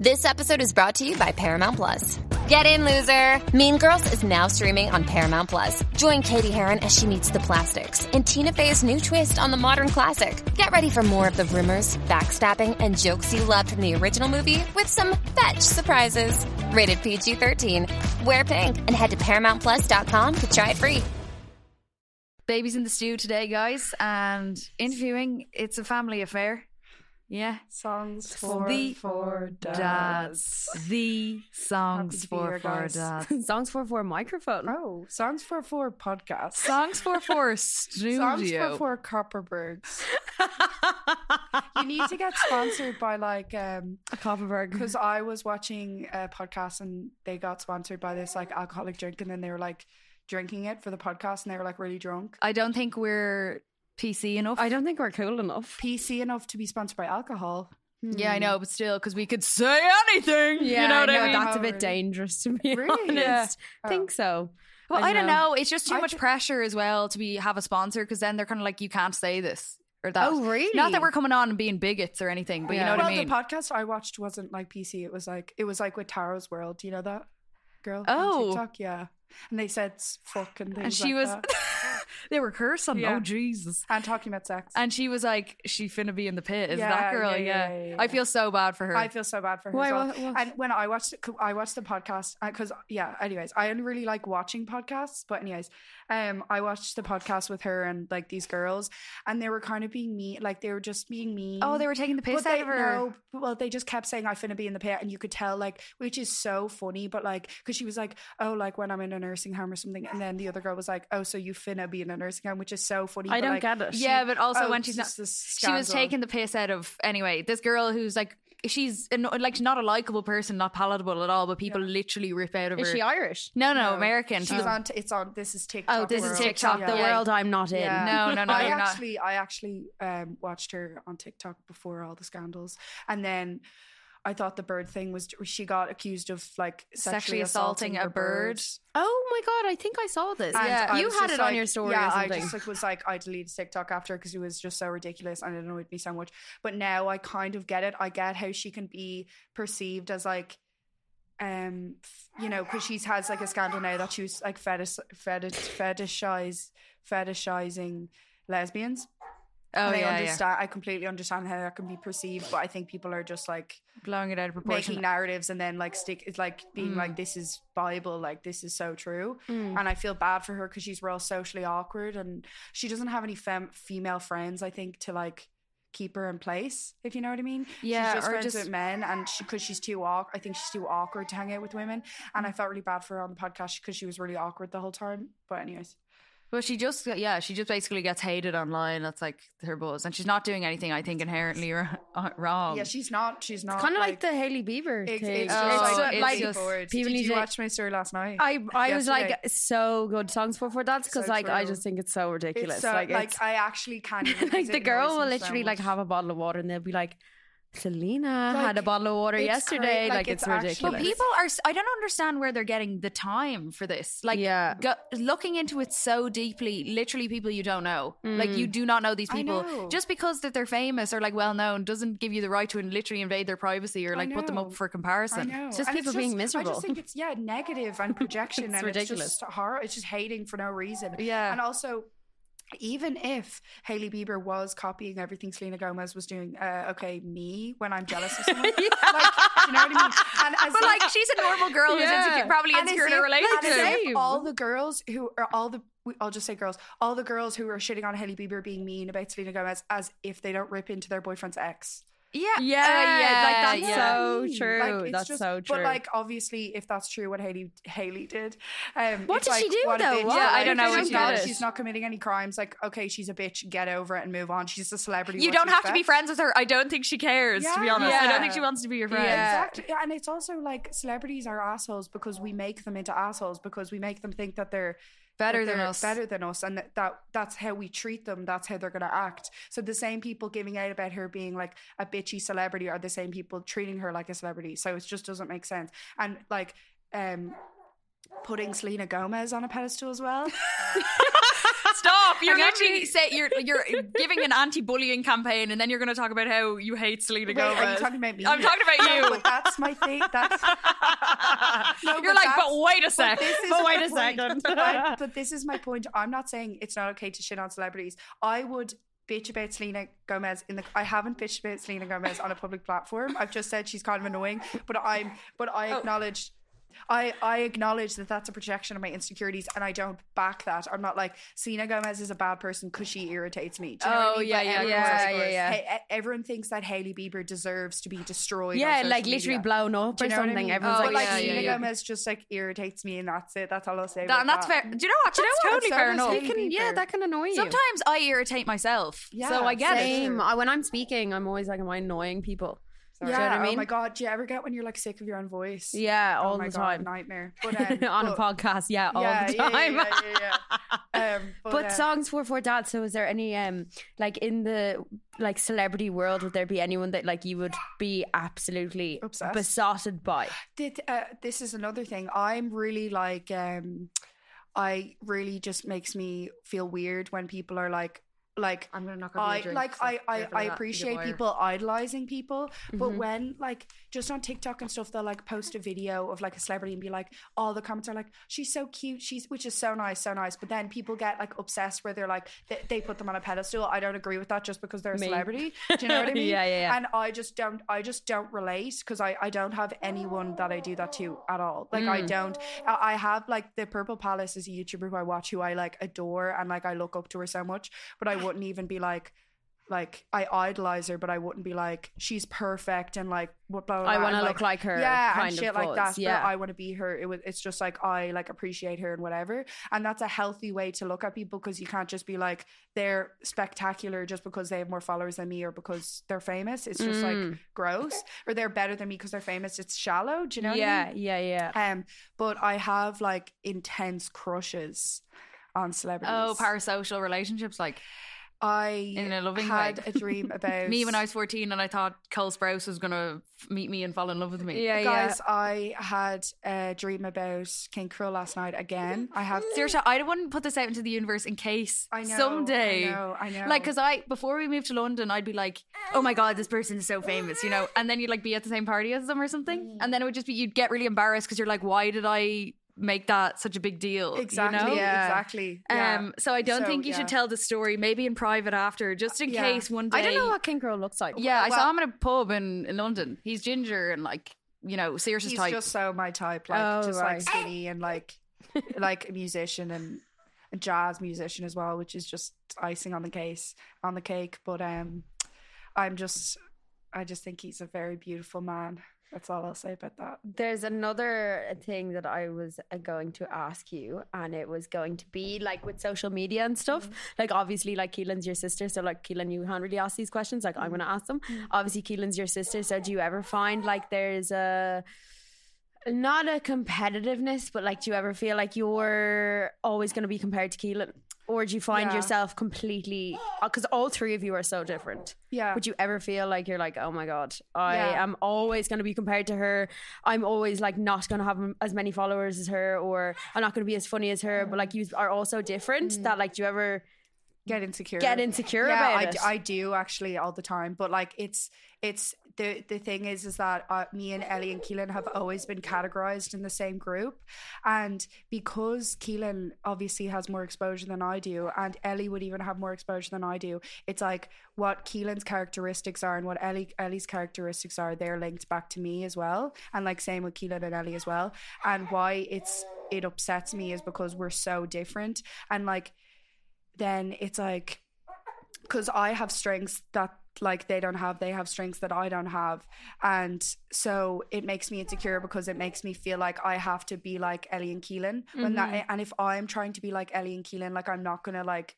This episode is brought to you by Paramount Plus. Get in, loser! Mean Girls is now streaming on Paramount Plus. Join Cady Heron as she meets the plastics and Tina Fey's new twist on the modern classic. Get ready for more of the rumors, backstabbing, and jokes you loved from the original movie with some fetch surprises. Rated PG 13. Wear pink and head to ParamountPlus.com to try it free. Babies in the stew today, guys, and interviewing. It's a family affair. Yeah. Songs For for, the for dads. dads. The songs Happy to be for here, for dads. Songs for for microphone. Oh, songs for four podcast. Songs for for studio. Songs for four Kopparbergs. you need to get sponsored by like um A Kopparberg. because I was watching a podcast and they got sponsored by this like alcoholic drink and then they were like drinking it for the podcast and they were like really drunk. I don't think we're PC enough. I don't think we're cool enough. PC enough to be sponsored by alcohol. Hmm. yeah, I know, but still, because we could say anything. Yeah, you know what no, I mean? that's a bit dangerous to be Really? honest. Yeah. think so. Well, I, don't know. It's just too I much thi- pressure as well to be have a sponsor because then they're kind of like, you can't say this or that. Oh, really? Not that we're coming on and being bigots or anything, but you Yeah. know what I mean. the podcast I watched wasn't like PC. It was like it was like with Taro's World. Do you know that girl? Oh. on TikTok, yeah. And they said s- fuck and things and she like was, that. they were cursing. Yeah. Oh Jesus! and talking about sex. And she was like, she finna be in the pit. Is Yeah, that girl? yeah, Yeah, I feel so bad for her. I feel so bad for her. Why, well. what- what? And when I watched, I watched the podcast because yeah. Anyways, I only really like watching podcasts, but anyways, um, I watched the podcast with her and like these girls, and they were kind of being mean, like they were just being mean. oh, they were taking the piss But out they, of her. No, well, they just kept saying I finna be in the pit, and you could tell, like, which is so funny. But like, because she was like, "Oh, like when I'm in a nursing home or something," and then the other girl was like, "Oh, so you finna be in a nursing home," which is so funny. I but, don't like, get it. yeah, but also oh, when she's not, this she was taking the piss out of anyway. This girl who's like, she's an- like not a likable person, not palatable at all, but people literally rip out of her. Is she Irish? no, no, No. American. She's on. T- it's on. This is TikTok. Oh, this is. TikTok, Yeah. the Yeah. world I'm not in. Yeah. No, no, no, I you're not. actually, I actually um, watched her on TikTok before all the scandals, and then I thought the bird thing was she got accused of like Sexually assaulting a bird. Oh my god, I think I saw this. And yeah, I you had just it on your story Yeah, or I just like was like I deleted TikTok after because it was just so ridiculous and it annoyed me so much. But now I kind of get it. I get how she can be perceived as like, um, you know, because she has like a scandal now that she was like fetish, fetish, fetishize, fetishizing lesbians. Oh and I yeah, yeah. I completely understand how that can be perceived, but I think people are just like blowing it out of proportion. making narratives and then like stick it's like being Mm. like this is bible like this is so true Mm. and i feel bad for her because she's real socially awkward and she doesn't have any fem- female friends i think to like keep her in place if you know what i mean Yeah, she's just or friends just- with men and she because she's too awkward i think she's too awkward to hang out with women and Mm. i felt really bad for her on the podcast because she was really awkward the whole time but anyways Well, she just yeah, she just basically gets hated online. That's like her buzz, and she's not doing anything I think inherently wr- uh, wrong. yeah she's not she's not kind of like, the Hailey Bieber it's, thing. it's Oh, just it's like, just- like it's people did need you to- watch my story last night I I was like so good songs for for that's because So like I just think it's so ridiculous. It's so, like like, it's, I actually can't even like the girl will me so literally like have a bottle of water and they'll be like, Selena had a bottle of water yesterday. cra- like, like, it's, it's ridiculous. But people are, I don't understand where they're getting the time for this. Like, Yeah. go, looking into it so deeply, literally people you don't know. Like, you mm. do not know these people. know. Just because that they're famous or like well known doesn't give you the right to literally invade their privacy or like put them up for comparison. It's just And people being miserable. I just think it's yeah, negative and projection It's and ridiculous. it's just horror. It's just hating for no reason. Yeah. And also even if Hailey Bieber was copying everything Selena Gomez was doing, uh, okay, me when I'm jealous of someone, like, do you know what I mean? And as But if- like, she's a normal girl who's Yeah. insecure, probably and insecure in a relationship. and as if Same. all the girls who are all the we- I'll just say girls, all the girls who are shitting on Hailey Bieber being mean about Selena Gomez as if they don't rip into their boyfriend's ex. Yeah, yeah, uh, yeah, like that's yeah. so true. Like, it's that's just- so true. But like, obviously, if that's true, what Hailey Hailey did, um, What it's did she do, what though? bitch. What? Yeah, I don't know she's what she not- did. She's not committing any crimes. Like, okay, she's a bitch. Get over it and move on. She's a celebrity. You don't do you have to be friends with her. I don't think she cares, to be Yeah. honest. I don't think she wants to be your friend. Yeah. Exactly. And it's also like celebrities are assholes because we make them into assholes because we make them think that they're Better than us. better than us, and that, that that's how we treat them. That's how they're going to act. So the same people giving out about her being like a bitchy celebrity are the same people treating her like a celebrity. So it just doesn't make sense. And like, um, putting Selena Gomez on a pedestal as well. Stop! You're on, literally say you're you're giving an anti-bullying campaign, and then you're going to talk about how you hate Selena Wait, Gomez. are you talking about me? I'm talking about No, you. but that's my thing. That's No, you're but like, that's- but wait a but sec. this is But wait a point. second. I- but this is my point. I'm not saying it's not okay to shit on celebrities. I would bitch about Selena Gomez in the I haven't bitched about Selena Gomez on a public platform. I've just said she's kind of annoying, but I'm but I Oh. Acknowledge I, I acknowledge that that's a projection of my insecurities and I don't back that. I'm not like Selena Gomez is a bad person because she irritates me. Do you know what I Oh, mean? yeah, But yeah, everyone's yeah, like, yeah, yeah. "Hey, e- everyone thinks that Hailey Bieber deserves to be destroyed. on yeah, social like literally media. blown up Do or you know what I something. mean? Everyone's Oh, but like, like yeah, Selena yeah. Gomez just like irritates me, and that's it. That's all I'll say. That, about and that's that. fair. Do you know what? Do you know That's? Totally so fair does enough. Hailey can, yeah, Bieber. that can annoy you. Sometimes I irritate myself, Yeah, so I get it. Same. I, when I'm speaking, I'm always like, am I annoying people? Yeah, Do you know what I oh mean? my god, do you ever get when you're like sick of your own voice? Yeah, oh my the God, time. nightmare. But, um, On a podcast, yeah, all yeah, the yeah, time. Yeah, yeah, yeah. Um, but, But uh, songs for for dad. So, is there any um like in the like celebrity world? Would there be anyone that like you would be absolutely Obsessed. besotted by? Did, uh, this is another thing. I'm really like, um, I really just makes me feel weird when people are like, like I'm gonna knock I like I I, I appreciate people idolizing people, but Mhm. when like just on TikTok and stuff, they'll like post a video of like a celebrity and be like, all the comments are like, she's so cute, she's which is so nice, so nice. But then people get like obsessed where they're like they, they put them on a pedestal. I don't agree with that just because they're a Me. celebrity. Do you know what I mean? Yeah, yeah, yeah. And I just don't I just don't relate because I I don't have anyone that I do that to at all. Like I Mm. don't. I I have like the Purple Palace is a YouTuber who I watch who I like adore and like I look up to her so much, but I wouldn't even be like like I idolize her, but I wouldn't be like she's perfect and like what blah, blah, I want to look like her. yeah and shit like that. Yeah, But I want to be her. It was. It's just like I like appreciate her and whatever, and that's a healthy way to look at people because you can't just be like they're spectacular just because they have more followers than me or because they're famous. It's just like Mm. gross, or they're better than me because they're famous. It's shallow. Do you know? What I yeah, mean? yeah, yeah. Um, but I have like intense crushes on oh, celebrities. Oh, parasocial relationships, like I in a loving had way. a dream about me when I was 14, and I thought Cole Sprouse was gonna meet me and fall in love with me. Yeah, yeah. Guys, I had a dream about King Krule last night again. I have Seriously, I wouldn't put this out into the universe in case I know someday. I know. I know. Like, cause I before we moved to London, I'd be like, "Oh my god, this person is so famous," you know, and then you'd like be at the same party as them or something, and then it would just be you'd get really embarrassed because you're like, "Why did I make that such a big deal?" exactly, You know? Yeah. exactly. Yeah. Um, so I don't So, think you yeah. should tell the story, maybe in private after, just in Yeah. case one day. I don't know what King Krule looks like. Yeah, I saw him in a pub in, in London. He's ginger and like you know, serious He's type. just so my type, like Oh, just right. like skinny and like like a musician and a jazz musician as well, which is just icing on the case on the cake. But um, I'm just, I just think he's a very beautiful man. That's all I'll say about that. There's another thing that I was uh, going to ask you, and it was going to be like with social media and stuff. Mm-hmm. Like, obviously, like Keelin's your sister, so like Keelin, you can't really ask these questions. Like, I'm mm-hmm. going to ask them. Mm-hmm. Obviously, Keelan's your sister, so do you ever find like there's a not a competitiveness, but like, do you ever feel like you're always going to be compared to Keelin? Or do you find Yeah. yourself completely because all three of you are so different? Yeah. Would you ever feel like you're like, oh my god, I Yeah. am always going to be compared to her. I'm always like not going to have as many followers as her, or I'm not going to be as funny as her. But like you are also different. Mm. That like, do you ever Get insecure. get insecure yeah, about I, it? I do actually all the time. But like, it's it's the the thing is is that uh, me and Ellie and Keelin have always been categorized in the same group, and because Keelin obviously has more exposure than I do, and Ellie would even have more exposure than I do. It's like what Keelan's characteristics are and what Ellie Ellie's characteristics are. They're linked back to me as well, and like same with Keelin and Ellie as well. And why it's it upsets me is because we're so different, and like then it's like because I have strengths that like they don't have, they have strengths that I don't have, and so it makes me insecure because it makes me feel like I have to be like Ellie and Keelin when that, mm-hmm. and if I'm trying to be like Ellie and Keelin, like I'm not gonna like.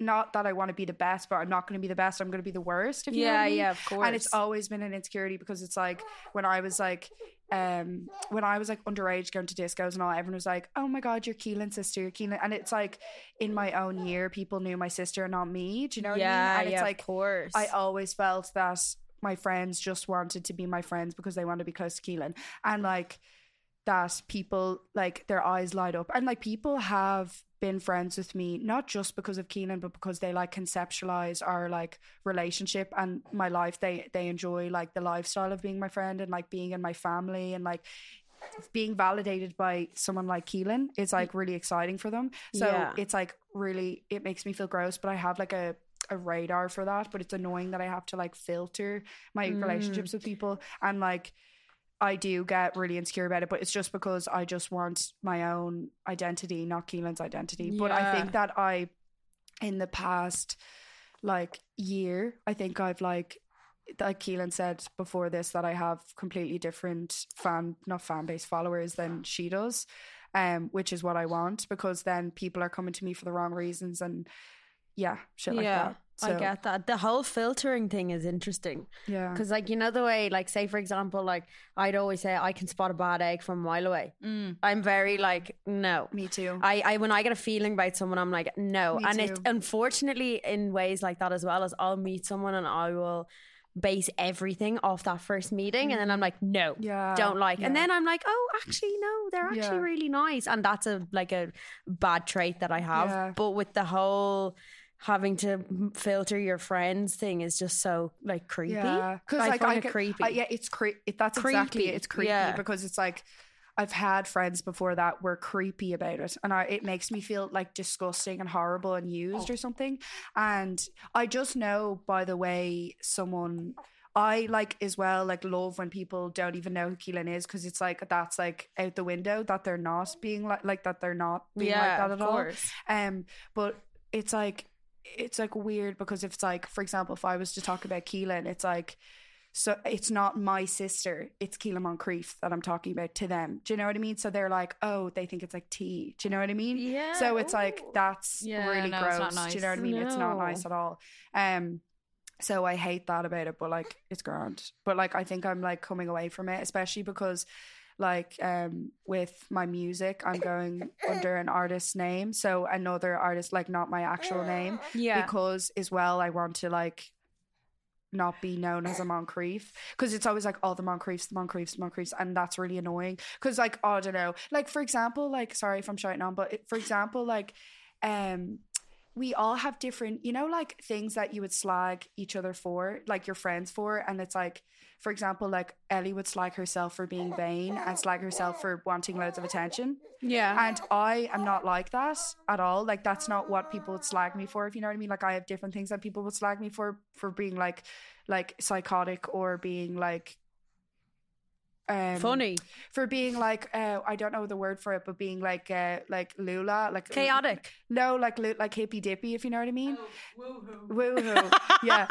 Not that I want to be the best, but I'm not going to be the best. I'm going to be the worst. If you know what yeah, I mean. yeah, of course. And it's always been an insecurity because it's like when I was like, um, when I was like underage going to discos and all, everyone was like, "Oh my god, you're Keelin's sister, you're Keelin," and it's like in my own year, people knew my sister and not me. Do you know what yeah, I mean? And yeah, it's like of course. I always felt that my friends just wanted to be my friends because they wanted to be close to Keelin, and like that people like their eyes light up and like people have been friends with me not just because of Keelin but because they like conceptualize our like relationship and my life. They they enjoy like the lifestyle of being my friend and like being in my family and like being validated by someone like Keelin is like really exciting for them. So Yeah. it's like really it makes me feel gross but I have like a a radar for that but it's annoying that I have to like filter my mm. relationships with people and like I do get really insecure about it, but it's just because I just want my own identity, not Keelin's identity. But I think that I, in the past, like year, I think I've like, like Keelin said before this, that I have completely different fan, not fan base followers than she does, um, which is what I want because then people are coming to me for the wrong reasons and yeah, shit like yeah, that. I get that. The whole filtering thing is interesting Yeah. because, like, you know, the way, like, say for example, like I'd always say I can spot a bad egg from a mile away. Mm. I'm very like, no. Me too. I, I when I get a feeling about someone, I'm like, no. Me and it unfortunately in ways like that as well as I'll meet someone and I will base everything off that first meeting and then I'm like, no. Yeah, don't like. And then I'm like, oh, actually, no, they're actually Yeah. really nice. And that's a like a bad trait that I have. Yeah. But with the whole having to filter your friends thing is just so like creepy. Yeah, because I like find I it creepy. uh, yeah, it's creepy. It, that's exactly it. It's creepy yeah. because it's like I've had friends before that were creepy about it, and I, it makes me feel like disgusting and horrible and used or something. And I just know by the way someone. I like as well, like love when people don't even know who Keelin is because it's like that's like out the window that they're not being like like that they're not being like Yeah, that of at all. Um, but it's like it's like weird because if it's like, for example, if I was to talk about Keelin, it's like so it's not my sister, it's Keelin Moncrieff that I'm talking about to them. Do you know what I mean? So they're like, oh, they think it's like tea. Do you know what I mean? Yeah. So it's like that's Yeah, really no, gross. not Do you know what I nice. mean? It's not nice at all. Um so I hate that about it, but like it's grand. But like I think I'm like coming away from it, especially because like um with my music I'm going under an artist's name. So another artist, like not my actual name. Yeah. Because as well I want to like not be known as a Moncrieff because it's always like all the Moncrieffs, the Moncrieffs, the Moncrieffs, and that's really annoying. Because like I don't know, like for example, like sorry if I'm shouting on, but for example, like um, we all have different, you know, like things that you would slag each other for, like your friends for, and it's like, for example, like Ellie would slag herself for being vain and slag herself for wanting loads of attention. yeah. And I am not like that at all. Like that's not what people would slag me for, if you know what I mean. Like I have different things that people would slag me for for being like like psychotic or being like um Funny. for being like uh I don't know the word for it, but being like uh like Lula, like Chaotic. No, like like hippy dippy, if you know what I mean. Woohoo. yeah.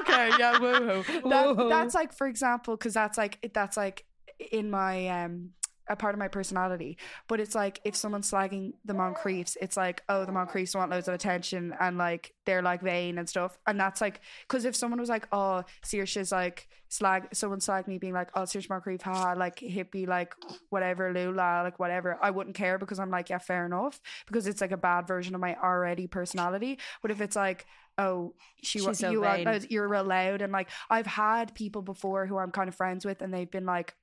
Okay. Yeah. Woohoo. That, Woohoo. that's like, for example, because that's like that's like in my um a part of my personality. But it's like if someone's slagging the Moncrieffs, it's like oh the Moncrieffs want loads of attention and like they're like vain and stuff. And that's like because if someone was like oh Saoirse's like slag someone slagged me being like oh Saoirse Moncrieff haha like hippie like whatever Lula like whatever I wouldn't care because I'm like yeah fair enough because it's like a bad version of my already personality. But if it's like oh she wa- She's so you are vain. you're real loud and like I've had people before who I'm kind of friends with and they've been like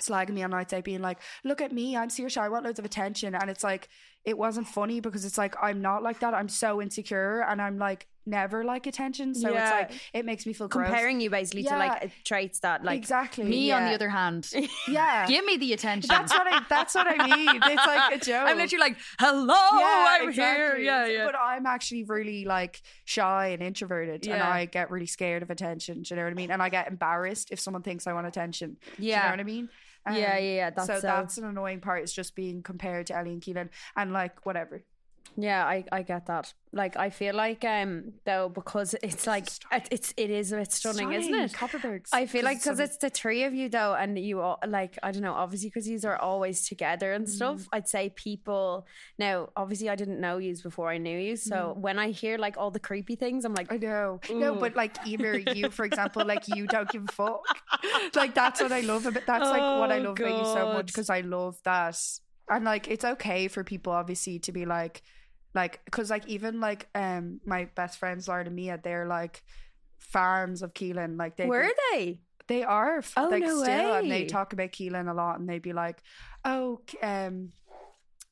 slagging me on nights out being like look at me I'm Saoirse I want loads of attention. And it's like it wasn't funny because it's like I'm not like that I'm so insecure and I'm like never like attention so Yeah. it's like it makes me feel gross. Comparing you basically to like traits that like exactly Me, on the other hand, yeah give me the attention. that's what I that's what I mean it's like a joke I'm literally like, hello, I'm here. exactly. Yeah, yeah. But I'm actually really like shy and introverted, and I get really scared of attention. Do you know what I mean? And I get embarrassed if someone thinks I want attention. Do you Yeah. know what I mean? Um, Yeah, yeah, yeah, that's so so- that's an annoying part. Is just being compared to Ellie and Keelin, and like whatever. Yeah, I, I get that. Like I feel like um though because it's like it, it's it is a bit stunning, isn't it? Kopparbergs. I feel like because stunning. it's the three of you though, and you all like I don't know, obviously because you are always together and stuff. Mm. I'd say people now, obviously I didn't know you before I knew you, so Mm. when I hear like all the creepy things, I'm like, I know. No, but like either you, for example, like you don't give a fuck. Like that's what I love about that's like what I Oh, love about you so much because I love that. And like it's okay for people obviously to be like like because like even like um my best friends Lauren and Mia, they're like fans of Keelin. Like they were they? They are Oh, like no still, and they talk about Keelin a lot, and they'd be like, "Oh, um,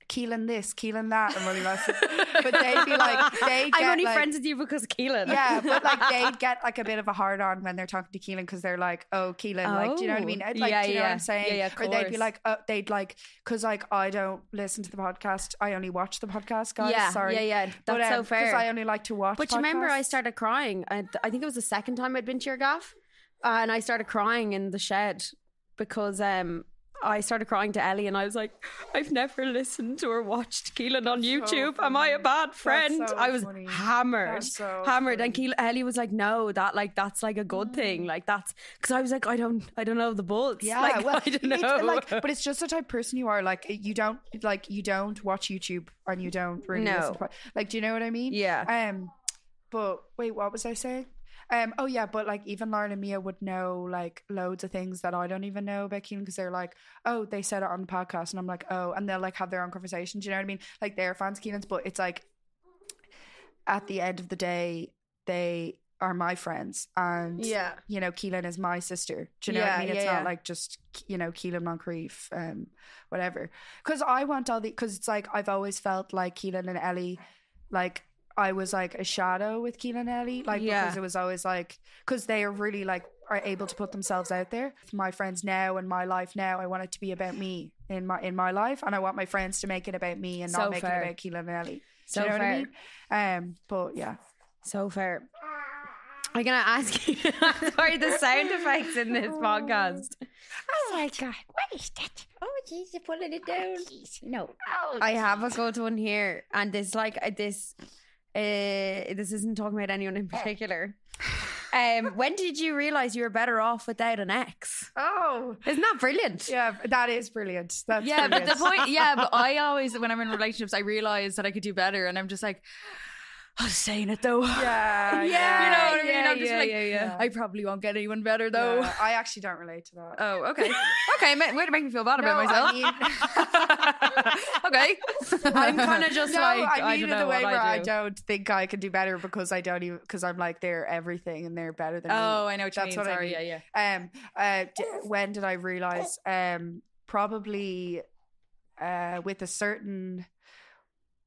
Keelin this, Keelin that," and really like, but they'd be like, they I'm only friends with you because of Keelin. Yeah, but like they'd get like a bit of a hard on when they're talking to Keelin because they're like, "Oh, Keelin," like, do you know what I Oh. mean? Like, Yeah, do you know what yeah. I'm saying? Yeah, yeah, or they'd be like, uh, they'd like, because like I don't listen to the podcast, I only watch the podcast, guys. yeah, Sorry, yeah, yeah. That's so fair. Because. I only like to watch. But you remember, I started crying. I, I think it was the second time I'd been to your gaff, uh, and I started crying in the shed because um, I started crying to Ellie, and I was like, "I've never listened or watched Keelin on YouTube. Am I a bad friend?" so I was funny. hammered, so hammered, and. Keelin, Ellie was like, "No, that like that's like a good thing. Like that's because I was like, I don't, I don't know the buzz. Yeah, like, well, I don't know. like, but it's just the type of person you are. Like, you don't like you don't watch YouTube and you don't really listen to like. Do you know what I mean? Yeah. Um, but wait, what was I saying? Um, oh yeah, but like even Lauren and Mia would know like loads of things that I don't even know about Keelin because they're like, oh, they said it on the podcast, and I'm like, oh, and they'll like have their own conversations. You know what I mean? Like they're fans of Keelin's, but it's like at the end of the day, they are my friends, and Yeah. you know, Keelin is my sister. Do you know what I mean? It's yeah, not yeah. like just you know Keelin Moncrieff, um, whatever. Because I want all the because it's like I've always felt like Keelin and Ellie, like I was like a shadow with Keelin and Ellie, like Yeah. because it was always like because they are really like are able to put themselves out there. My friends now and my life now, I want it to be about me in my in my life, and I want my friends to make it about me and So not make fair. it about Keelin and Ellie. So you know fair. what I mean? Um, but yeah. So fair. I'm gonna ask you. Sorry, the sound effects in this podcast. Oh my god, what is that? Oh, jeez, you're pulling it down. No. Oh, I have a good one here, and this like this. Uh, this isn't talking about anyone in particular. Um, when did you realize you were better off without an ex? Oh, Isn't that brilliant? yeah, that is brilliant. That's Yeah, but the point, yeah, but I always, when I'm in relationships, I realize that I could do better, and I'm just like, I was saying it though. Yeah, yeah. you know what I mean? yeah, I'm just yeah, like, yeah, yeah. I probably won't get anyone better though. Yeah, I actually don't relate to that. Oh, okay, okay. ma- Way to make me feel bad No, about myself. I okay, I'm kind of just no, like I I, mean don't in know the way where I I, do. don't think I can do better because I don't even because I'm like they're everything and they're better than me. Oh, I know what you That's mean. what I Sorry, mean. yeah, yeah. Um, uh, d- when did I realize? Um, probably, uh, with a certain,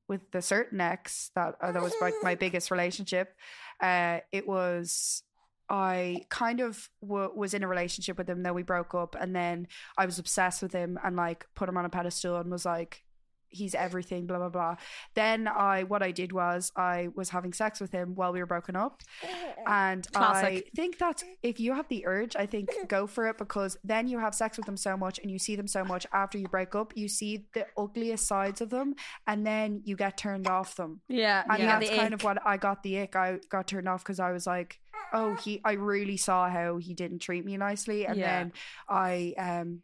with the certain ex that uh, that was like my biggest relationship. Uh, it was. I kind of w- was in a relationship with him. Then we broke up, and then I was obsessed with him and like put him on a pedestal and was like, he's everything. Blah blah blah. Then I, what I did was I was having sex with him while we were broken up, and I think that if you have the urge, I think go for it because then you have sex with them so much and you see them so much after you break up, you see the ugliest sides of them and then you get turned off them. Yeah, And yeah. that's kind of what I got the ick. I got turned off because I was like, oh, he, I really saw how he didn't treat me nicely. And Yeah. then I, um,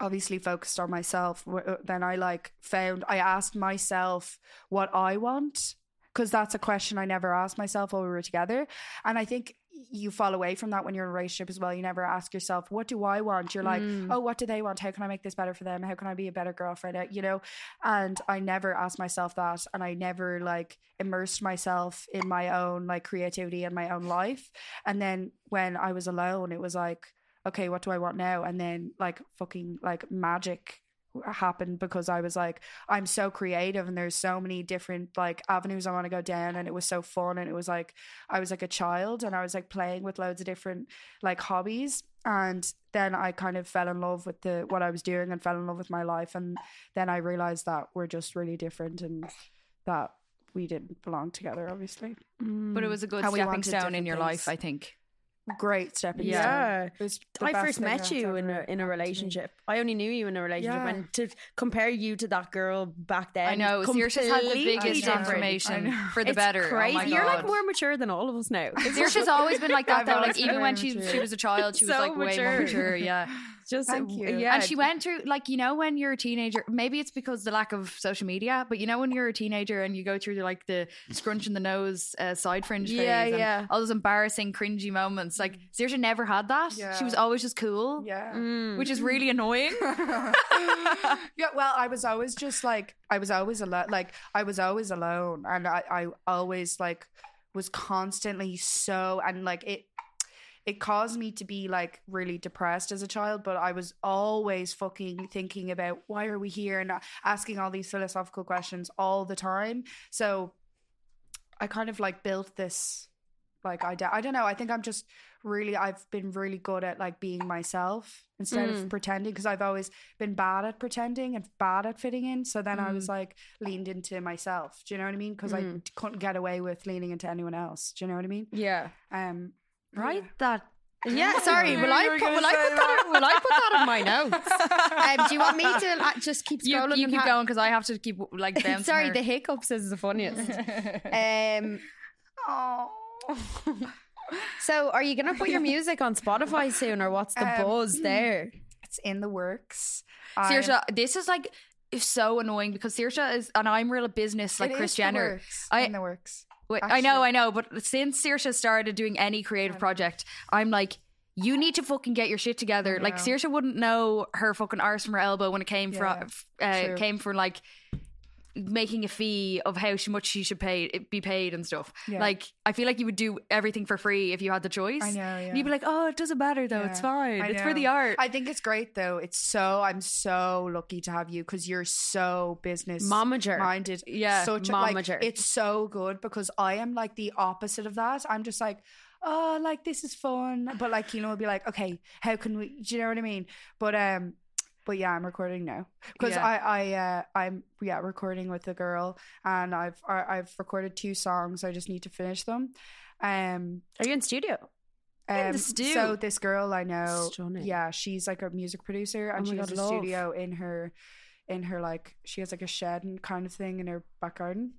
obviously focused on myself uh, then i like found i asked myself what i want because that's a question i never asked myself while we were together. And i think you fall away from that when you're in a relationship as well. You never ask yourself what do i want? You're like Mm. oh what do they want? How can i make this better for them? How can i be a better girlfriend? Uh, you know? And i never asked myself that and i never like immersed myself in my own like creativity and my own life. And then when i was alone it was like okay, what do I want now? And then like fucking like magic happened because I was like, I'm so creative and there's so many different like avenues I want to go down and it was so fun and it was like I was like a child and I was like playing with loads of different like hobbies and then I kind of fell in love with the what I was doing and fell in love with my life and then I realized that we're just really different and that we didn't belong together obviously. But it was a good How stepping stone in your things. life, I think. Great stepping Yeah. stone. It was the I first met you in a in a happened to me. relationship. I only knew you in a relationship, Yeah. and to compare you to that girl back then, I know. Saoirse has had the biggest different. information for the It's better. Oh crazy. Oh my You're like more mature than all of us now. It's Saoirse's always been like that though. Like even when she she was a child, she was So like way more mature. mature. Yeah. just Thank you. Yeah, and she went through like you know when you're a teenager maybe it's because the lack of social media but you know when you're a teenager and you go through the, like the scrunch in the nose uh, side fringe phase Yeah, and yeah. all those embarrassing cringy moments like Saoirse never had that Yeah. she was always just cool Yeah. Mm. which is really annoying yeah, well, I was always just like I was always alone. Like I was always alone, and I, I always like was constantly so and like it. It caused me to be like really depressed as a child. But I was always fucking thinking about why are we here and asking all these philosophical questions all the time. So I kind of like built this like I I don't know. I think I'm just really I've been really good at like being myself instead Mm. of pretending because I've always been bad at pretending and bad at fitting in. So then I was like leaned into myself. Do you know what I mean? Because I Mm. couldn't get away with leaning into anyone else. Do you know what I mean? Yeah. Um, Write that. Yeah, sorry. Will I put, will I put that? Will I put that in my notes? um, do you want me to uh, just keep You, scrolling? you and keep ha- going because I have to keep like bouncing. Sorry, her. the hiccups is the funniest. um, oh. so, are you gonna put your music on Spotify soon, or what's the Um, buzz there? it's in the works. Saoirse, this is like is so annoying because Saoirse is, and I'm real business like It Kris the Jenner. works, I- in the works. Wait, I know, I know, but since Saoirse started doing any creative project, I'm like, you need to fucking get your shit together. Like. Saoirse wouldn't know her fucking arse from her elbow when it came Yeah, from uh, came from like making a fee of how much she should pay be paid and stuff. Yeah. Like I feel like you would do everything for free if you had the choice. I know, yeah. You'd be like, oh, it doesn't matter though. It's fine. I it's for the art. I think it's great though. It's so I'm so lucky to have you because you're so business Momager. minded. Yeah, such a, like. It's so good because I am like the opposite of that. I'm just like, oh, like this is fun, but like you know, will be like, okay, how can we? Do you know what I mean? But um. But yeah, I'm recording now because Yeah. I I uh, I'm yeah recording with a girl and I've I, I've recorded two songs. I just need to finish them. Um, Are you in studio? In the um. So this girl I know, Stunning. yeah, she's like a music producer, and Oh she has God, a love. studio in her, in her like she has like a shed and kind of thing in her back garden.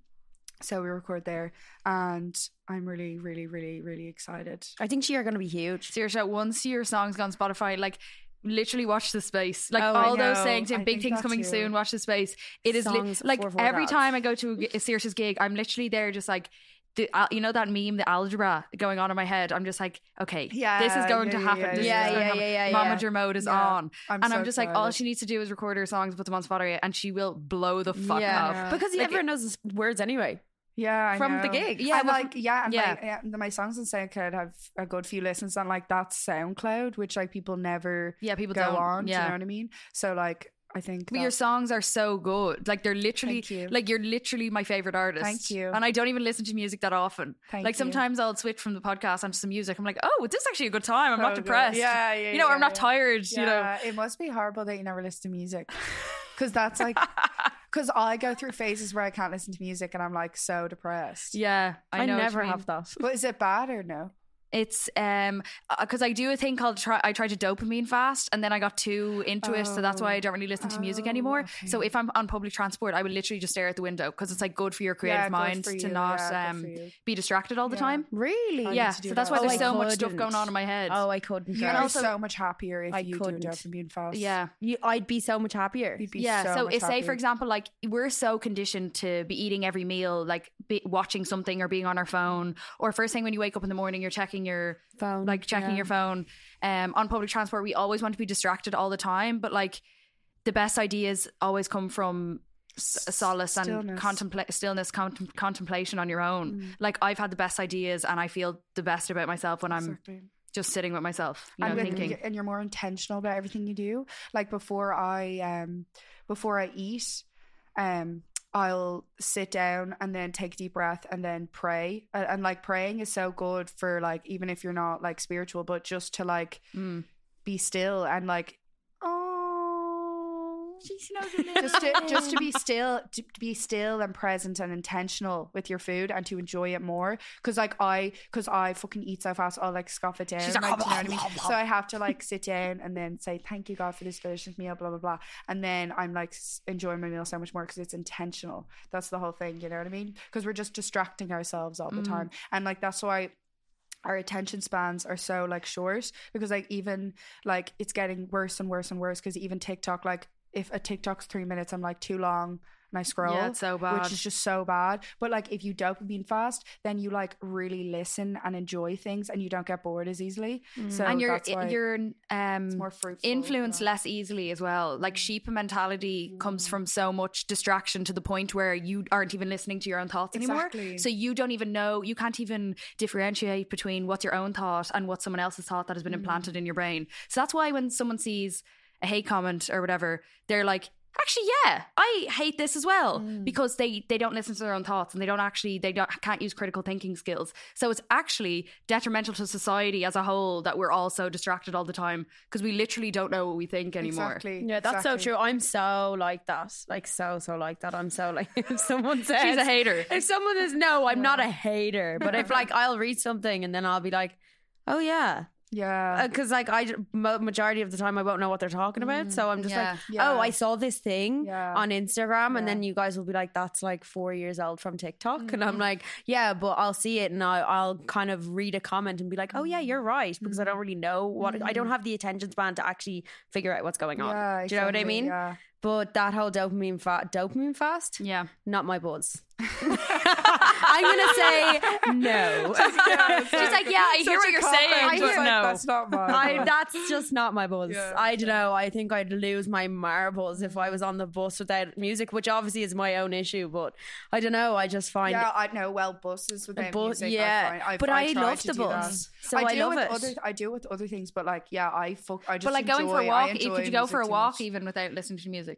So we record there, and I'm really, really, really, really excited. I think she are going to be huge. Saoirse, once your song's gone Spotify, like literally watch the space. Like Oh, all those know. sayings and I big things coming too. soon. Watch the space. It is li- like for every Vordads. time I go to a g- a Saoirse's gig, I'm literally there just like. The, uh, you know that meme, the algebra going on in my head. I'm just like, okay, Yeah, this is going yeah, to happen. yeah, This yeah. is going to Yeah, happen. yeah, yeah, yeah. Mode is Yeah. on, I'm and so I'm just like, all she needs to do is record her songs, put them on Spotify, and she will blow the fuck yeah, up. Yeah. because he Like, never knows his words anyway. Yeah, I From the gig. Yeah, and like yeah, and yeah. My, yeah, my songs on SoundCloud have a good few listens on like that SoundCloud, which like people never Yeah, people go don't. on. Yeah, Do you know what I mean? So like, I think But your songs are so good. Like they're literally Thank you. like you're literally my favorite artist. Thank you. And I don't even listen to music that often. Thank like you. sometimes I'll switch from the podcast onto some music. I'm like, oh, this is actually a good time. I'm Oh, not good. depressed. Yeah, yeah, You know, or I'm not yeah. tired. You know. It must be horrible that you never listen to music. Because that's like, because I go through phases where I can't listen to music and I'm like so depressed. Yeah, I, I, know never have that. But is it bad or no? It's um because I do a thing called try, I try to dopamine fast, and then I got too into it, so that's why I don't really listen to music Oh, anymore. okay. So if I'm on public transport, I would literally just stare at the window because it's like good for your creative good mind for to not yeah, um be distracted all the Yeah. time. Really? I yeah, to do so that's why Oh, there's I so much stuff going on in my head. Oh, I couldn't. You're girl. also- so much happier if I you couldn't. do dopamine fast. yeah. You, I'd be so much happier. You'd be yeah so, so, much if, say for example like we're so conditioned to be eating every meal like be watching something or being on our phone or first thing when you wake up in the morning you're checking your Phone, like checking yeah. your phone um on public transport we always want to be distracted all the time but like the best ideas always come from s- solace and Stillness. contempla- stillness contem- contemplation on your own like i've had the best ideas and i feel the best about myself when i'm Exactly. just sitting with myself you know and, thinking and you're more intentional about everything you do. Like before I um before I eat, um I'll sit down and then take a deep breath and then pray. And, and like praying is so good for like even if you're not like spiritual, but just to like Mm. be still and like oh just to just to be still to be still and present and intentional with your food and to enjoy it more. Because like i because i fucking eat so fast i'll like scoff it down She's like, like, you know what I mean? so i have to like sit down and then say thank you god for this delicious meal blah blah blah. And then i'm like enjoying my meal so much more because it's intentional. That's the whole thing you know what i mean? Because we're just distracting ourselves all the Mm. time. And like that's why our attention spans are so like short because like even like it's getting worse and worse and worse because even TikTok like if a TikTok's three minutes I'm like too long and I scroll. Yeah, it's so bad. Which is just so bad. But like if you dopamine fast, then you like really listen and enjoy things and you don't get bored as easily. Mm. So and you're you're um more fruitful. influenced yeah. less easily as well. Like mm. sheep mentality comes mm. from so much distraction to the point where you aren't even listening to your own thoughts anymore. So you don't even know, you can't even differentiate between what's your own thought and what someone else's thought that has been implanted in your brain. So that's why when someone sees a hate comment or whatever, they're like, actually, yeah, I hate this as well mm. because they they don't listen to their own thoughts and they don't actually they don't can't use critical thinking skills. So it's actually detrimental to society as a whole that we're all so distracted all the time because we literally don't know what we think anymore. Exactly. Yeah, that's exactly. so true. I'm so like that. Like so so like that. I'm so like if someone says She's a hater. If someone says no, I'm not a hater. But if like I'll read something and then I'll be like, oh yeah, Yeah. because like I majority of the time I won't know what they're talking about. So I'm just Yeah. like, Yeah. oh, I saw this thing Yeah. on Instagram, and then you guys will be like, that's like four years old from TikTok, and Mm-hmm. I'm like, yeah, but I'll see it and I'll, I'll kind of read a comment and be like, oh yeah, you're right, because I Mm-hmm. don't really know what I don't have the attention span to actually figure out what's going on. Do you know what I mean? Yeah. But that whole dopamine fa- dopamine fast, Yeah. not my buzz. I'm gonna say no. She's like, yeah, I hear what you're saying, I hear, like, no. That's not mine. I, that's just not my buzz. Yeah, I don't know. I think I'd lose my marbles if I was on the bus without music, which obviously is my own issue. But I don't know. I just find yeah, I know. Well, buses without bus- music. yeah. I find, I've, But I I love the do that. bus, so I do love with it. Other, I do with other things, but like, yeah, I fuck. I just But like going for a walk, could you go for a walk even without listening to music?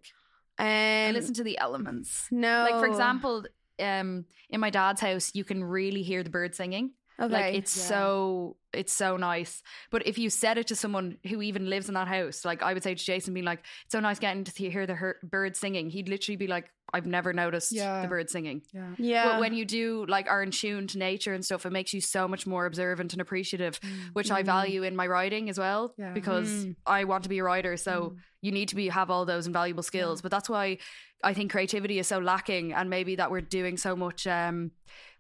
Um, And listen to the elements. no. Like for example, um, in my dad's house, you can really hear the birds singing. Okay, Like it's Yeah. so it's so nice. But if you said it to someone who even lives in that house, like I would say to Jason, being like, "It's so nice getting to hear the her- birds singing." He'd literally be like, "I've never noticed Yeah. the birds singing." Yeah. yeah. But when you do like are in tune to nature and stuff, it makes you so much more observant and appreciative, which I value in my writing as well Yeah. because I want to be a writer. So Mm. you need to be have all those invaluable skills. But that's why I think creativity is so lacking, and maybe that we're doing so much um,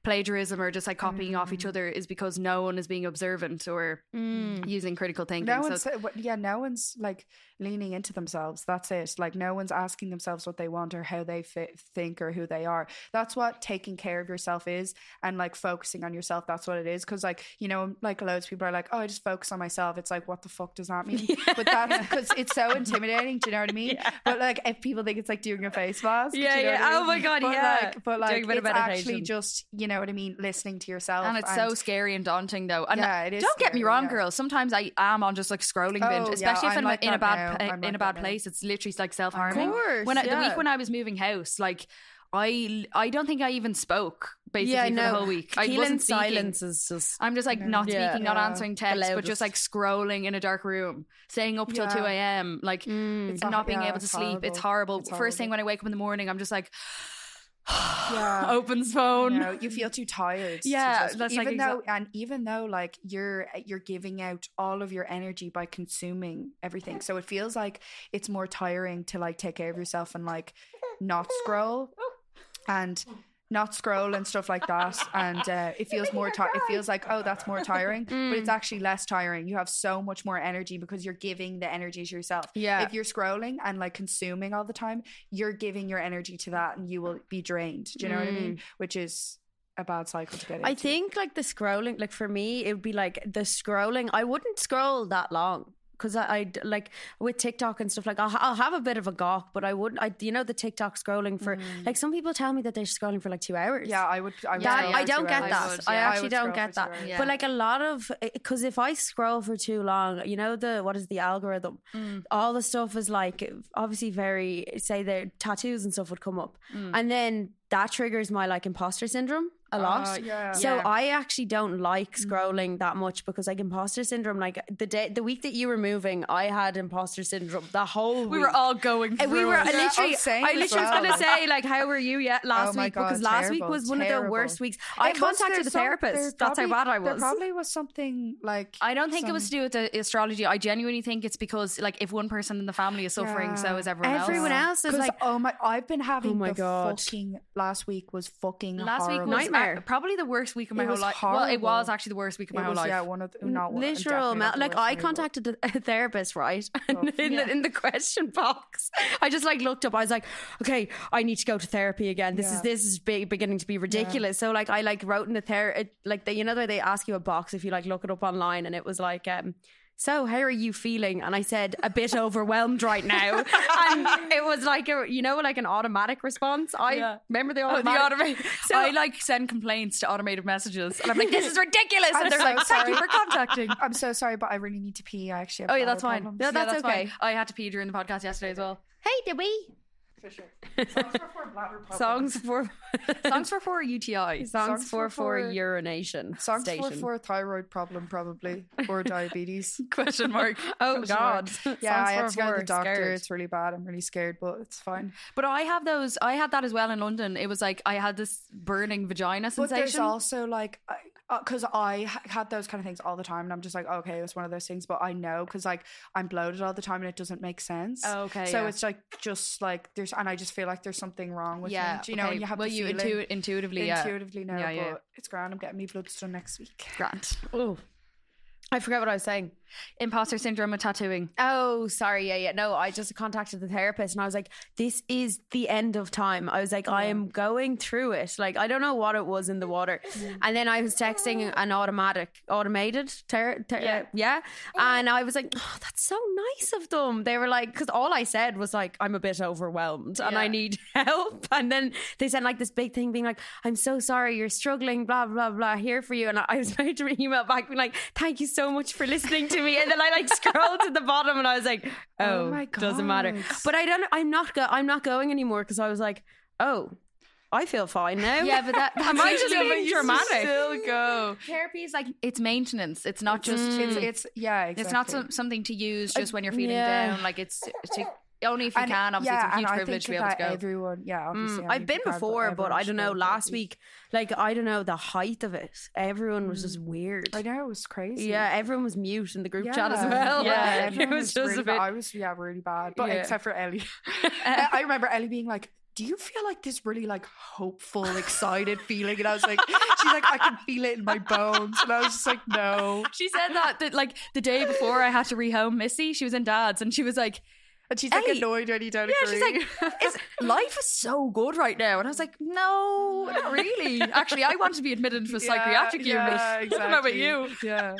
plagiarism or just like copying off Mm. each other is because no one is being observant or using critical thinking. No one's what- yeah, no one's like leaning into themselves. That's it. Like no one's asking themselves what they want or how they fi- think or who they are. That's what taking care of yourself is, and like focusing on yourself. That's what it is. Because like you know, like loads of people are like, oh, I just focus on myself. It's like, what the fuck does that mean? But that's because it's so intimidating. Do you know what I mean? But like, if people think it's like doing a face mask. do you Yeah, know yeah. I Oh my God, But yeah. Like, but like, a bit of it's actually just you know what I mean, listening to yourself. and it's so scary and daunting though. And Yeah, it is don't get me wrong, yeah. girls. Sometimes I am on just like scrolling Oh, binge, yeah, especially if I'm I'm like in a bad now. I'm in a bad place. It's literally like self harming. course, When I, the week when I was moving house, like I I don't think I even spoke basically yeah, for the whole week. I Keelin's wasn't speaking. silence is just. I'm just like not Yeah. speaking, not Yeah. answering texts, but just like scrolling in a dark room, staying up till Yeah. two a.m. Like Mm. It's not being yeah, able to it's sleep. It's horrible. horrible. First thing when I wake up in the morning, I'm just like, Yeah. opens you phone. know, you feel too tired. to Yeah, just- that's, like, even exa- though and even though like you're uh, you're giving out all of your energy by consuming everything, so it feels like it's more tiring to like take care of yourself and like not scroll and not scroll and stuff like that and uh, it feels more ti- it feels like oh that's more tiring but Mm. it's actually less tiring. You have so much more energy because you're giving the energy to yourself. Yeah. if you're scrolling and like consuming all the time you're giving your energy to that and you will be drained. Do you know what i mean? Which is a bad cycle to get into. I think like the scrolling, like for me, it would be like the scrolling. I wouldn't scroll that long because I, I like with TikTok and stuff like I'll, I'll have a bit of a gawk, but I wouldn't. I you know the TikTok scrolling for like some people tell me that they're scrolling for like two hours. yeah i would i would Yeah, I don't get hours. that. would, I yeah. I actually would don't get that. Yeah. But like a lot of because if I scroll for too long, you know the what is the algorithm? Mm. All the stuff is like obviously very say their tattoos and stuff would come up, Mm. and then that triggers my like imposter syndrome a lot. Uh, yeah. So Yeah. I actually don't like scrolling that much because like imposter syndrome. Like the day, the week that you were moving, I had imposter syndrome. The whole We week. were all going And through we were it. Yeah, literally. oh, I as literally was gonna say like, how were you yet last Oh week? God, because last week was one of the worst weeks. I It was- contacted the therapist. there That's how probably- bad I There was. probably was something like I don't think it was to do with the astrology. I genuinely think it's because like if one person in the family is suffering, so is everyone, else. Everyone else. else is 'Cause, like, oh my! I've been having Oh my the God. fucking last week was fucking Last week horrible. was Nightmare. nightmare. probably the worst week of my It whole was life. Well, it was actually the worst week of my It whole was, life. yeah, one of the, not one, literal definitely not the like I for me, but- contacted a, a therapist right and Tough. in, the, in the question box I just like looked up I was like okay I need to go to therapy again this is this is be- beginning to be ridiculous so like I like wrote in the ther like the, you know the way they ask you a box if you like look it up online and it was like um so how are you feeling and I said a bit overwhelmed right now and it was like a you know like an automatic response I Yeah. remember the Oh, automatic the automated. So- I like send complaints to automated messages, and I'm like, "This is ridiculous," and I'm they're so like, "Thank you for contacting." I'm so sorry, but I really need to pee. I actually have Oh yeah, that's fine. problems. No, Yeah, that's fine. okay. I had to pee during the podcast yesterday as well. Hey, did we? For sure. Songs for four bladder problems. songs for Songs for four UTIs. songs, Songs for for for- urination Songs station. for, for a thyroid problem, probably, or diabetes. Question mark. Oh Question God! mark. Yeah, I had to go to the doctor. scared. It's really bad. I'm really scared, but it's fine. But I have those. I had that as well in London. It was like I had this burning vagina sensation. But there's also like, Uh, because I ha- had those kind of things all the time, and I'm just like, okay, it's one of those things. But I know because like I'm bloated all the time, and it doesn't make sense. Oh, okay, So yeah. it's like just like there's, and I just feel like there's something wrong with yeah, me. Do you know, okay. when you have well, you intu- intuitively, yeah, intuitively know, Yeah, yeah. but it's grand. I'm getting me bloods done next week. Grant. Oh, I forgot what I was saying. Imposter syndrome with tattooing. Oh, sorry. Yeah, yeah. No, I just contacted the therapist and I was like, this is the end of time. I was like, I am going through it. Like, I don't know what it was in the water. Mm. And then I was texting oh. an automatic, automated, ter- ter- yeah. yeah. Oh. And I was like, oh, that's so nice of them. They were like, because all I said was like, I'm a bit overwhelmed and I need help. And then they sent like this big thing being like, I'm so sorry, you're struggling, blah, blah, blah, here for you. And I was about to email back being like, thank you so much for listening to me. And then I like scrolled to the bottom and I was like, oh, Oh my doesn't matter. But I don't, I'm not, go- I'm not going anymore because I was like, oh, I feel fine now. Yeah, but that Am I just usually- being dramatic? Still go. Therapy is like it's maintenance. It's not just. It's, mm. it's yeah, exactly. It's not some, something to use just when you're feeling yeah. down. Like it's to, only if you And- can. Obviously, yeah, it's a huge privilege to be able to go. Everyone, yeah, obviously. Mm, I've been before, but I don't know. Last week, like I don't know the height of it. Everyone was just weird. I know it was crazy. Yeah, everyone was mute in the group chat as well. Yeah, it everyone was just really a bad. bit. I was yeah really bad, but Yeah. except for Ellie. I I remember Ellie being like, "Do you feel like this really like hopeful, excited feeling?" And I was like, "She's like, I can feel it in my bones," and I was just like, "No." She said that, that like the day before I had to rehome Missy, she was in dad's and she was like, And she's like Ellie- annoyed when you don't Yeah, agree. she's like, is, life is so good right now. And I was like, no, not really. Actually, I want to be admitted into a psychiatric yeah, unit. Yeah, I don't about you. Yeah.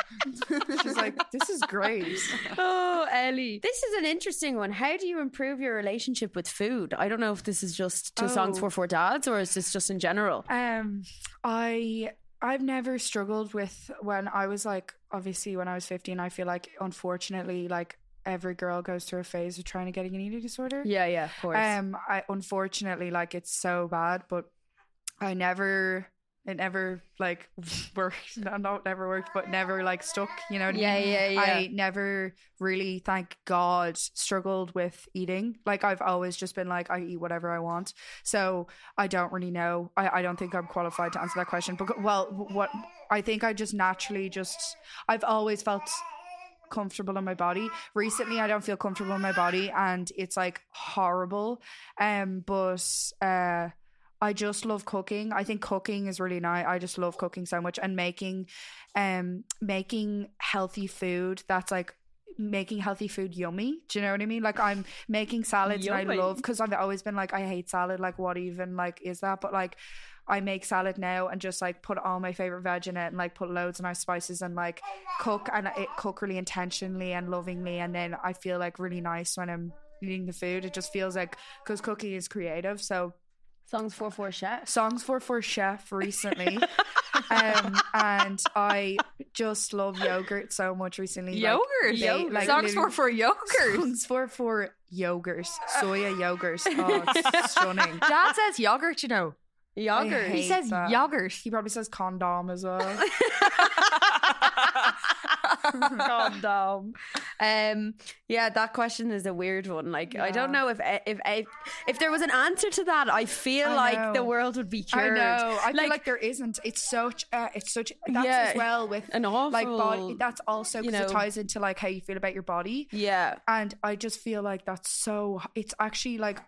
she's like, "This is great." Oh, Ellie. This is an interesting one. How do you improve your relationship with food? I don't know if this is just to songs Oh. for four dads or is this just in general? Um, I I've never struggled with when I was like obviously when I was fifteen. I feel like unfortunately like every girl goes through a phase of trying to get an eating disorder. Yeah, yeah, of course. Um, I unfortunately like it's so bad, but I never. It never like worked. No, not never worked, but never like stuck. You know what I Yeah, mean? yeah, yeah. I never really, thank God, struggled with eating. Like I've always just been like, I eat whatever I want. So I don't really know. I, I don't think I'm qualified to answer that question. But well, what I think I just naturally just I've always felt comfortable in my body. Recently I don't feel comfortable in my body and it's like horrible. Um but uh I just love cooking. I think cooking is really nice. I just love cooking so much and making um making healthy food that's like making healthy food yummy. Do you know what I mean? Like I'm making salads and I love because I've always been like I hate salad. Like what even like is that? But like I make salad now and just like put all my favorite veg in it and like put loads of nice spices and like cook and it cook really intentionally and lovingly and then I feel like really nice when I'm eating the food. It just feels like because cooking is creative. So songs for four chefs. songs for for chef recently. um and I just love yogurt so much recently. Like, Yogurt. they- like, Songs for for yogurt. Songs for for yogurt, soya yogurt. Oh, stunning. Dad says yogurt, you know. Yogurt. He says that. yogurt. He probably says condom as well. Condom. Um, yeah, that question is a weird one. Like, I don't know if if if if there was an answer to that, I feel I like the world would be cured. I know. I Like- feel like there isn't. It's such. Uh, it's such. That's Yeah, as well with an like body. awful, That's also you because it ties into like how you feel about your body. Yeah. And I just feel like that's so. It's actually like.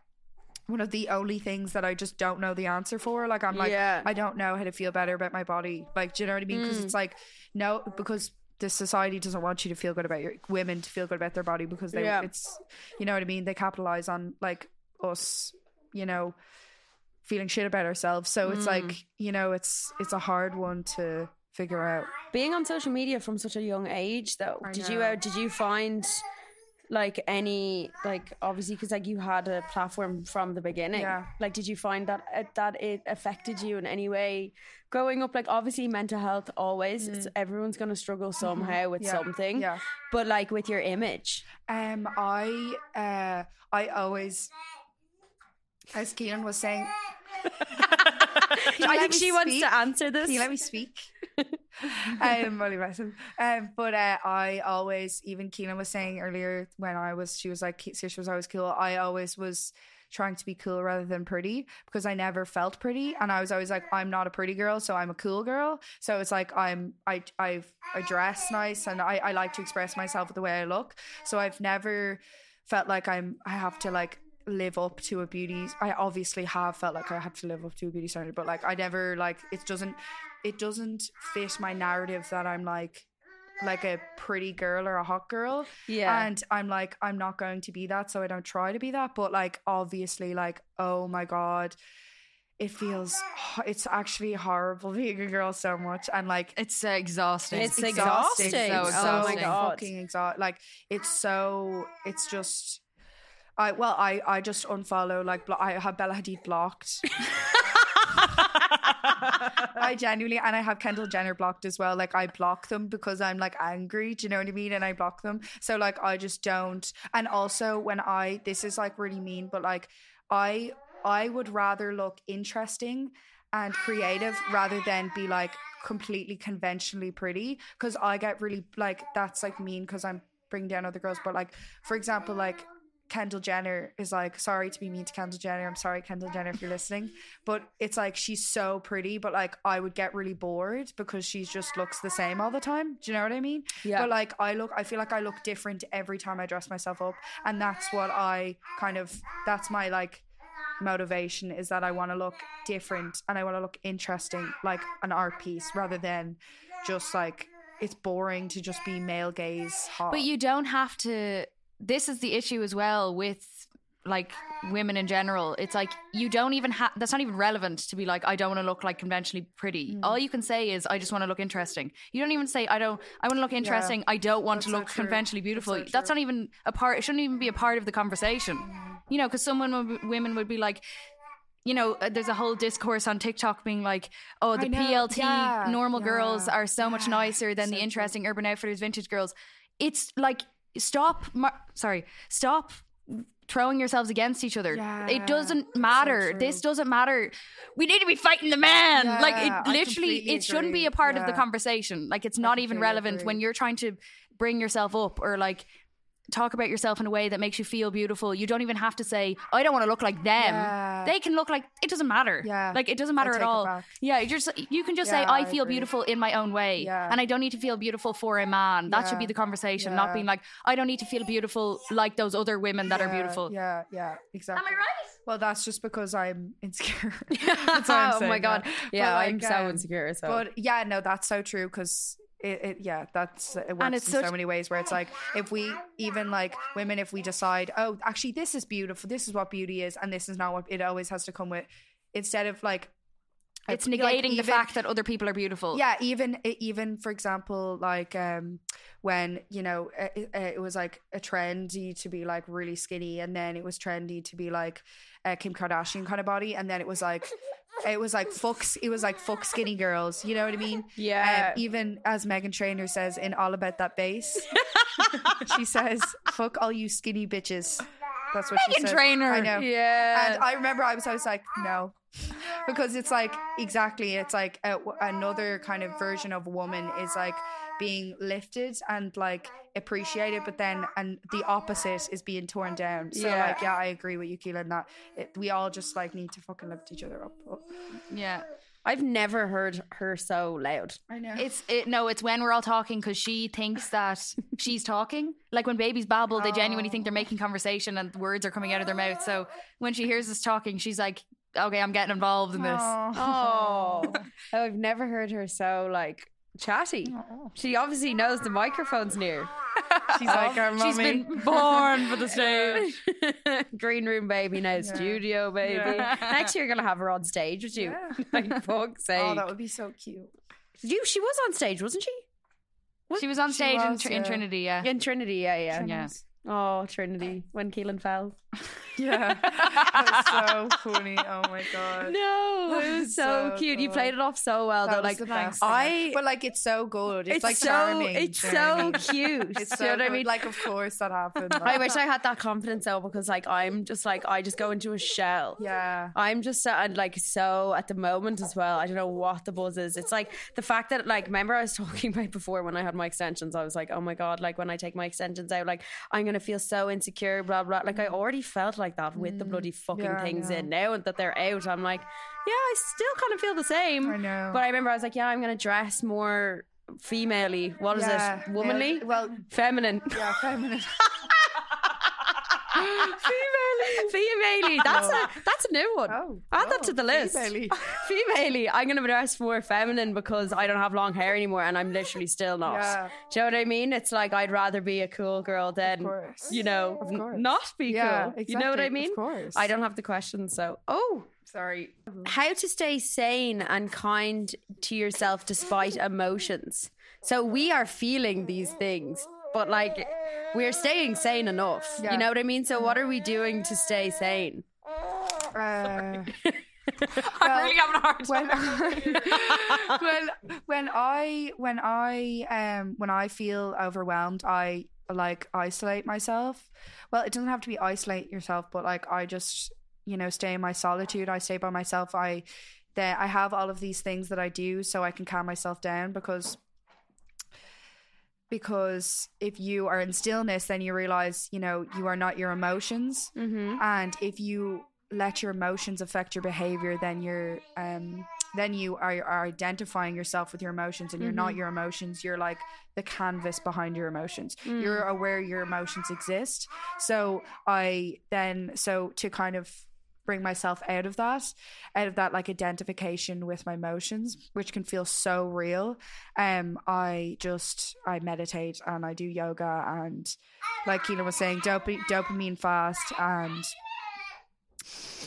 One of the only things that I just don't know the answer for. Like I'm like Yeah. I don't know how to feel better about my body. Like do you know what I mean? Because it's like no, because the society doesn't want you to feel good about your women to feel good about their body because they Yeah. it's you know what I mean. They capitalize on like us, you know, feeling shit about ourselves. So it's like you know it's it's a hard one to figure out. Being on social media from such a young age, though, I did you uh, did you find like any like obviously because like you had a platform from the beginning? Yeah. Like, did you find that uh, that it affected you in any way growing up? Like, obviously, mental health always it's, everyone's gonna struggle somehow with Mm. Mm-hmm. Yeah. something. Yeah. But like with your image, Um, I uh, I always, as Keelin was saying, I think me she wants to answer this. Can you let me speak? I'm only messing. Um, but uh, I always, even Keelin was saying earlier when I was, she was like, she was always cool. I always was trying to be cool rather than pretty because I never felt pretty, and I was always like, I'm not a pretty girl, so I'm a cool girl. So it's like I'm, I, I've, I dress nice, and I, I like to express myself the way I look. So I've never felt like I'm, I have to like live up to a beauty I obviously have felt like I have to live up to a beauty standard but like I never like it doesn't it doesn't fit my narrative that I'm like like a pretty girl or a hot girl Yeah. and I'm like I'm not going to be that so I don't try to be that but like obviously like oh my god it feels it's actually horrible being a girl so much and like It's uh, exhausting. It's exhausting. exhausting. So exhausting. Oh my God. fucking exhausting. Like it's so. It's just. I well, I I just unfollow like blo- I have Bella Hadid blocked. I genuinely and I have Kendall Jenner blocked as well. Like I block them because I'm like angry. Do you know what I mean? And I block them. So like I just don't. And also when I this is like really mean, but like I I would rather look interesting and creative rather than be like completely conventionally pretty because I get really like that's like mean because I'm bringing down other girls. But like for example, like Kendall Jenner is like, sorry to be mean to Kendall Jenner. I'm sorry, Kendall Jenner, if you're listening. But it's like she's so pretty, but like I would get really bored because she just looks the same all the time. Do you know what I mean? Yeah. But like I look, I feel like I look different every time I dress myself up, and that's what I kind of. That's my like motivation is that I want to look different and I want to look interesting, like an art piece, rather than just like it's boring to just be male gaze hot. But you don't have to. This is the issue as well with like women in general. It's like you don't even have. That's not even relevant to be like I don't want to look like conventionally pretty. Mm. All you can say is I just want to look interesting. You don't even say I don't. I want to look interesting. I don't want to That's so look true. conventionally beautiful. That's That's, not even a part. It shouldn't even be a part of the conversation. You know, because someone women, women would be like. You know, uh, there's a whole discourse on TikTok being like, "Oh, the PLT yeah, normal girls are so much nicer than so the true. interesting Urban Outfitters vintage girls." It's like stop mar- sorry stop throwing yourselves against each other. Yeah, it doesn't matter. true. this doesn't matter. We need to be fighting the man. Like it literally it shouldn't be a part of the conversation. Like it's not even relevant agree. when you're trying to bring yourself up or like talk about yourself in a way that makes you feel beautiful you don't even have to say i don't want to look like them Yeah. they can look like it doesn't matter Yeah. like it doesn't matter at all yeah you just you can just say i I feel agree. beautiful in my own way Yeah. and i don't need to feel beautiful for a man that should be the conversation not being like i don't need to feel beautiful like those other women that are beautiful Yeah, yeah, exactly. Am I right? Well, that's just because I'm insecure. That's why I'm oh my god. that. Yeah, I'm so um, insecure. So But yeah, no, that's so true because it, it, yeah, that's uh, it works it's in such- so many ways where it's like if we even like women, if we decide, oh, actually, this is beautiful, this is what beauty is, and this is not what it always has to come with. Instead of like, it's like, negating the fact that other people are beautiful yeah even even for example like um when you know it, it was like a trendy to be like really skinny and then it was trendy to be like a kim kardashian kind of body and then it was like it was like fuck it was like fuck skinny girls you know what i mean Yeah. um, even as Meghan Trainor says in all about that bass she says fuck all you skinny bitches that's what she Meghan says Trainor. i know yeah. and I remember I was, I was like, no, because it's like exactly, it's like a, another kind of version of woman is like being lifted and like appreciated, but then and the opposite is being torn down. So Yeah. like, yeah, I agree with you, Keelin, that it, we all just like need to fucking lift each other up. But, yeah I've never heard her so loud. I know. It's it, no, it's when we're all talking because she thinks that she's talking. Like when babies babble, they genuinely think they're oh. making conversation and words are coming out of their mouth. So when she hears us talking, she's like, "Okay, I'm getting involved in this." Oh, oh I've never heard her so like chatty. She obviously knows the microphone's near. She's like our She's mummy. been born for the stage. Green room baby now, studio baby. Yeah. Next year, you're gonna have her on stage would you. like fuck's sake. Oh, that would be so cute. you, she was on stage, wasn't she? She was on She stage in, was, Tr- in. Trinity, yeah. In Trinity, yeah, yeah. Yeah. Oh, Trinity, when Keelin fell. Yeah. that was so funny. Oh my god. No, it was so, so cute. You played it off so well, That though. was Like the best I, but like it's so good. It's, it's like so, charming. it's do you know what I so cute. It's Do you know what I mean? Like, of course that happened. I wish I had that confidence though, because like I'm just like I just go into a shell. Yeah. I'm just so, and like so at the moment as well. I don't know what the buzz is. It's like the fact that like remember I was talking about before when I had my extensions. I was like, oh my god, like when I take my extensions out, like I'm gonna feel so insecure. Blah blah. Like I already felt like that with the bloody fucking Mm. Yeah, things in now, and that they're out. I'm like, yeah, I still kind of feel the same. I know. But I remember I was like, yeah, I'm gonna dress more femalely. What is Yeah. it? Womanly? Yeah, well- feminine. Yeah, feminine. Femalely. That's a that's a new one. Oh, Add that oh, to the list. Femalely. I'm gonna dress more feminine because I don't have long hair anymore and I'm literally still not. Yeah. Do you know what I mean? It's like I'd rather be a cool girl than you know n- not be Yeah, cool. You know what I exactly. Of mean? course. I don't have the question, so oh. Sorry. How to stay sane and kind to yourself despite emotions. So we are feeling these things, but like we're staying sane enough. Yeah. You know what I mean? So what are we doing to stay sane? Uh, I'm really having a hard when time. I, when when I when I um when I feel overwhelmed, I like isolate myself. Well, it doesn't have to be isolate yourself, but like I just you know stay in my solitude. I stay by myself. I then I have all of these things that I do so I can calm myself down because because if you are in stillness then you realize you know you are not your emotions. Mm-hmm. and if you let your emotions affect your behavior then you're um then you are, are identifying yourself with your emotions and you're not your emotions. You're like the canvas behind your emotions. You're aware your emotions exist. So i then so to kind of bring myself out of that out of that like identification with my emotions which can feel so real um i just i meditate and i do yoga and like Keelin was saying dop- dopamine fast and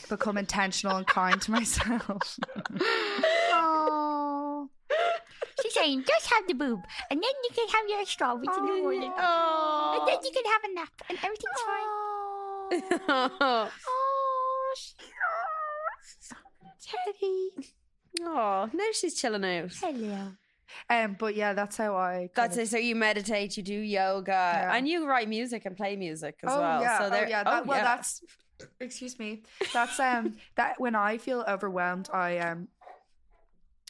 become intentional and kind to myself Oh. She's saying, just have the boob, and then you can have your strawberries in the morning. And then you can have a nap, and everything's fine. oh, Oh, Teddy. now she's chilling out. Hello. um but yeah that's how i kind That's of- it. So you meditate, you do yoga, Yeah. and you write music and play music as oh, well. Yeah, So oh, yeah. That, oh, well, yeah. that's excuse me. That's um that when I feel overwhelmed, I um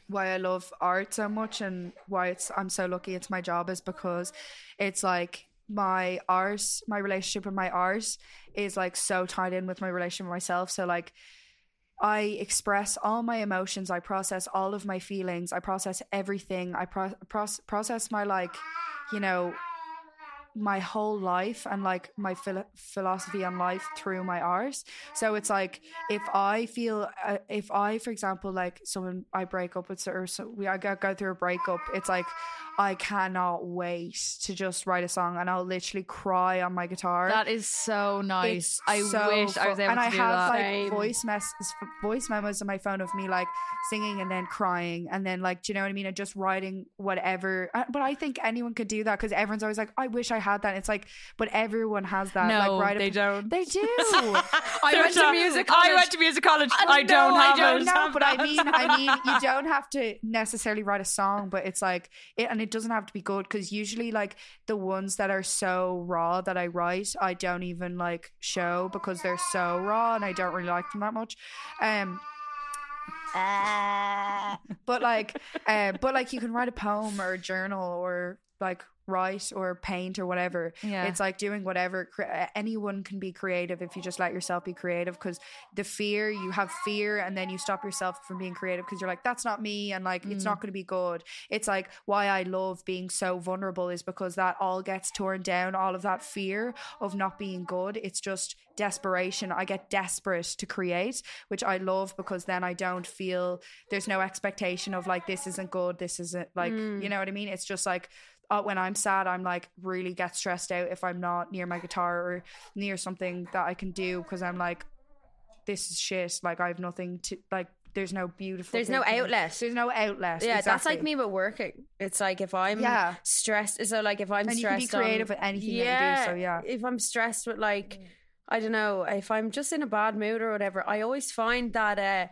why I love art so much and why it's I'm so lucky it's my job is because it's like my art, my relationship with my art is like so tied in with my relationship with myself. So like I express all my emotions. I process all of my feelings. I process everything. I pro- proce- process my like, you know, my whole life and like my philo- philosophy on life through my art. So it's like if I feel, uh, if I, for example, like someone I break up with, or so we I go, go through a breakup, it's like I cannot wait to just write a song and I'll literally cry on my guitar. That is so nice. It's I so wish I was able and to I do have that. like Same. voice mess voice memos on my phone of me like singing and then crying and then like do you know what I mean and just writing whatever Uh, but I think anyone could do that because everyone's always like I wish I had that it's like but everyone has that no, like write a- they don't. they do I went to music college. I went to music college. I No, don't have I don't know, but I mean, I mean, you don't have to necessarily write a song, but it's like, it, and it doesn't have to be good because usually, like the ones that are so raw that I write, I don't even like show because they're so raw and I don't really like them that much. Um, Uh, but like, uh, but like you can write a poem or a journal or like write or paint or whatever. Yeah. It's like doing whatever. Cre- anyone can be creative if you just let yourself be creative. Because the fear, you have fear, and then you stop yourself from being creative because you're like, that's not me, and like it's not mm. going to be good. It's like why I love being so vulnerable is because that all gets torn down. All of that fear of not being good. It's just desperation. I get desperate to create, which I love because then I don't feel there's no expectation of like this isn't good. This isn't like you mm. know what I mean. It's just like uh, when I'm sad, I'm like really get stressed out if I'm not near my guitar or near something that I can do because I'm like, this is shit. Like I have nothing to like. There's no beautiful. There's no outlet. There's no outlet. Yeah, that's like me with working. It's like if I'm Yeah. stressed, so like if I'm And you can stressed, be creative on, with anything you do, so yeah. If I'm stressed with like, I don't know, if I'm just in a bad mood or whatever, I always find that uh,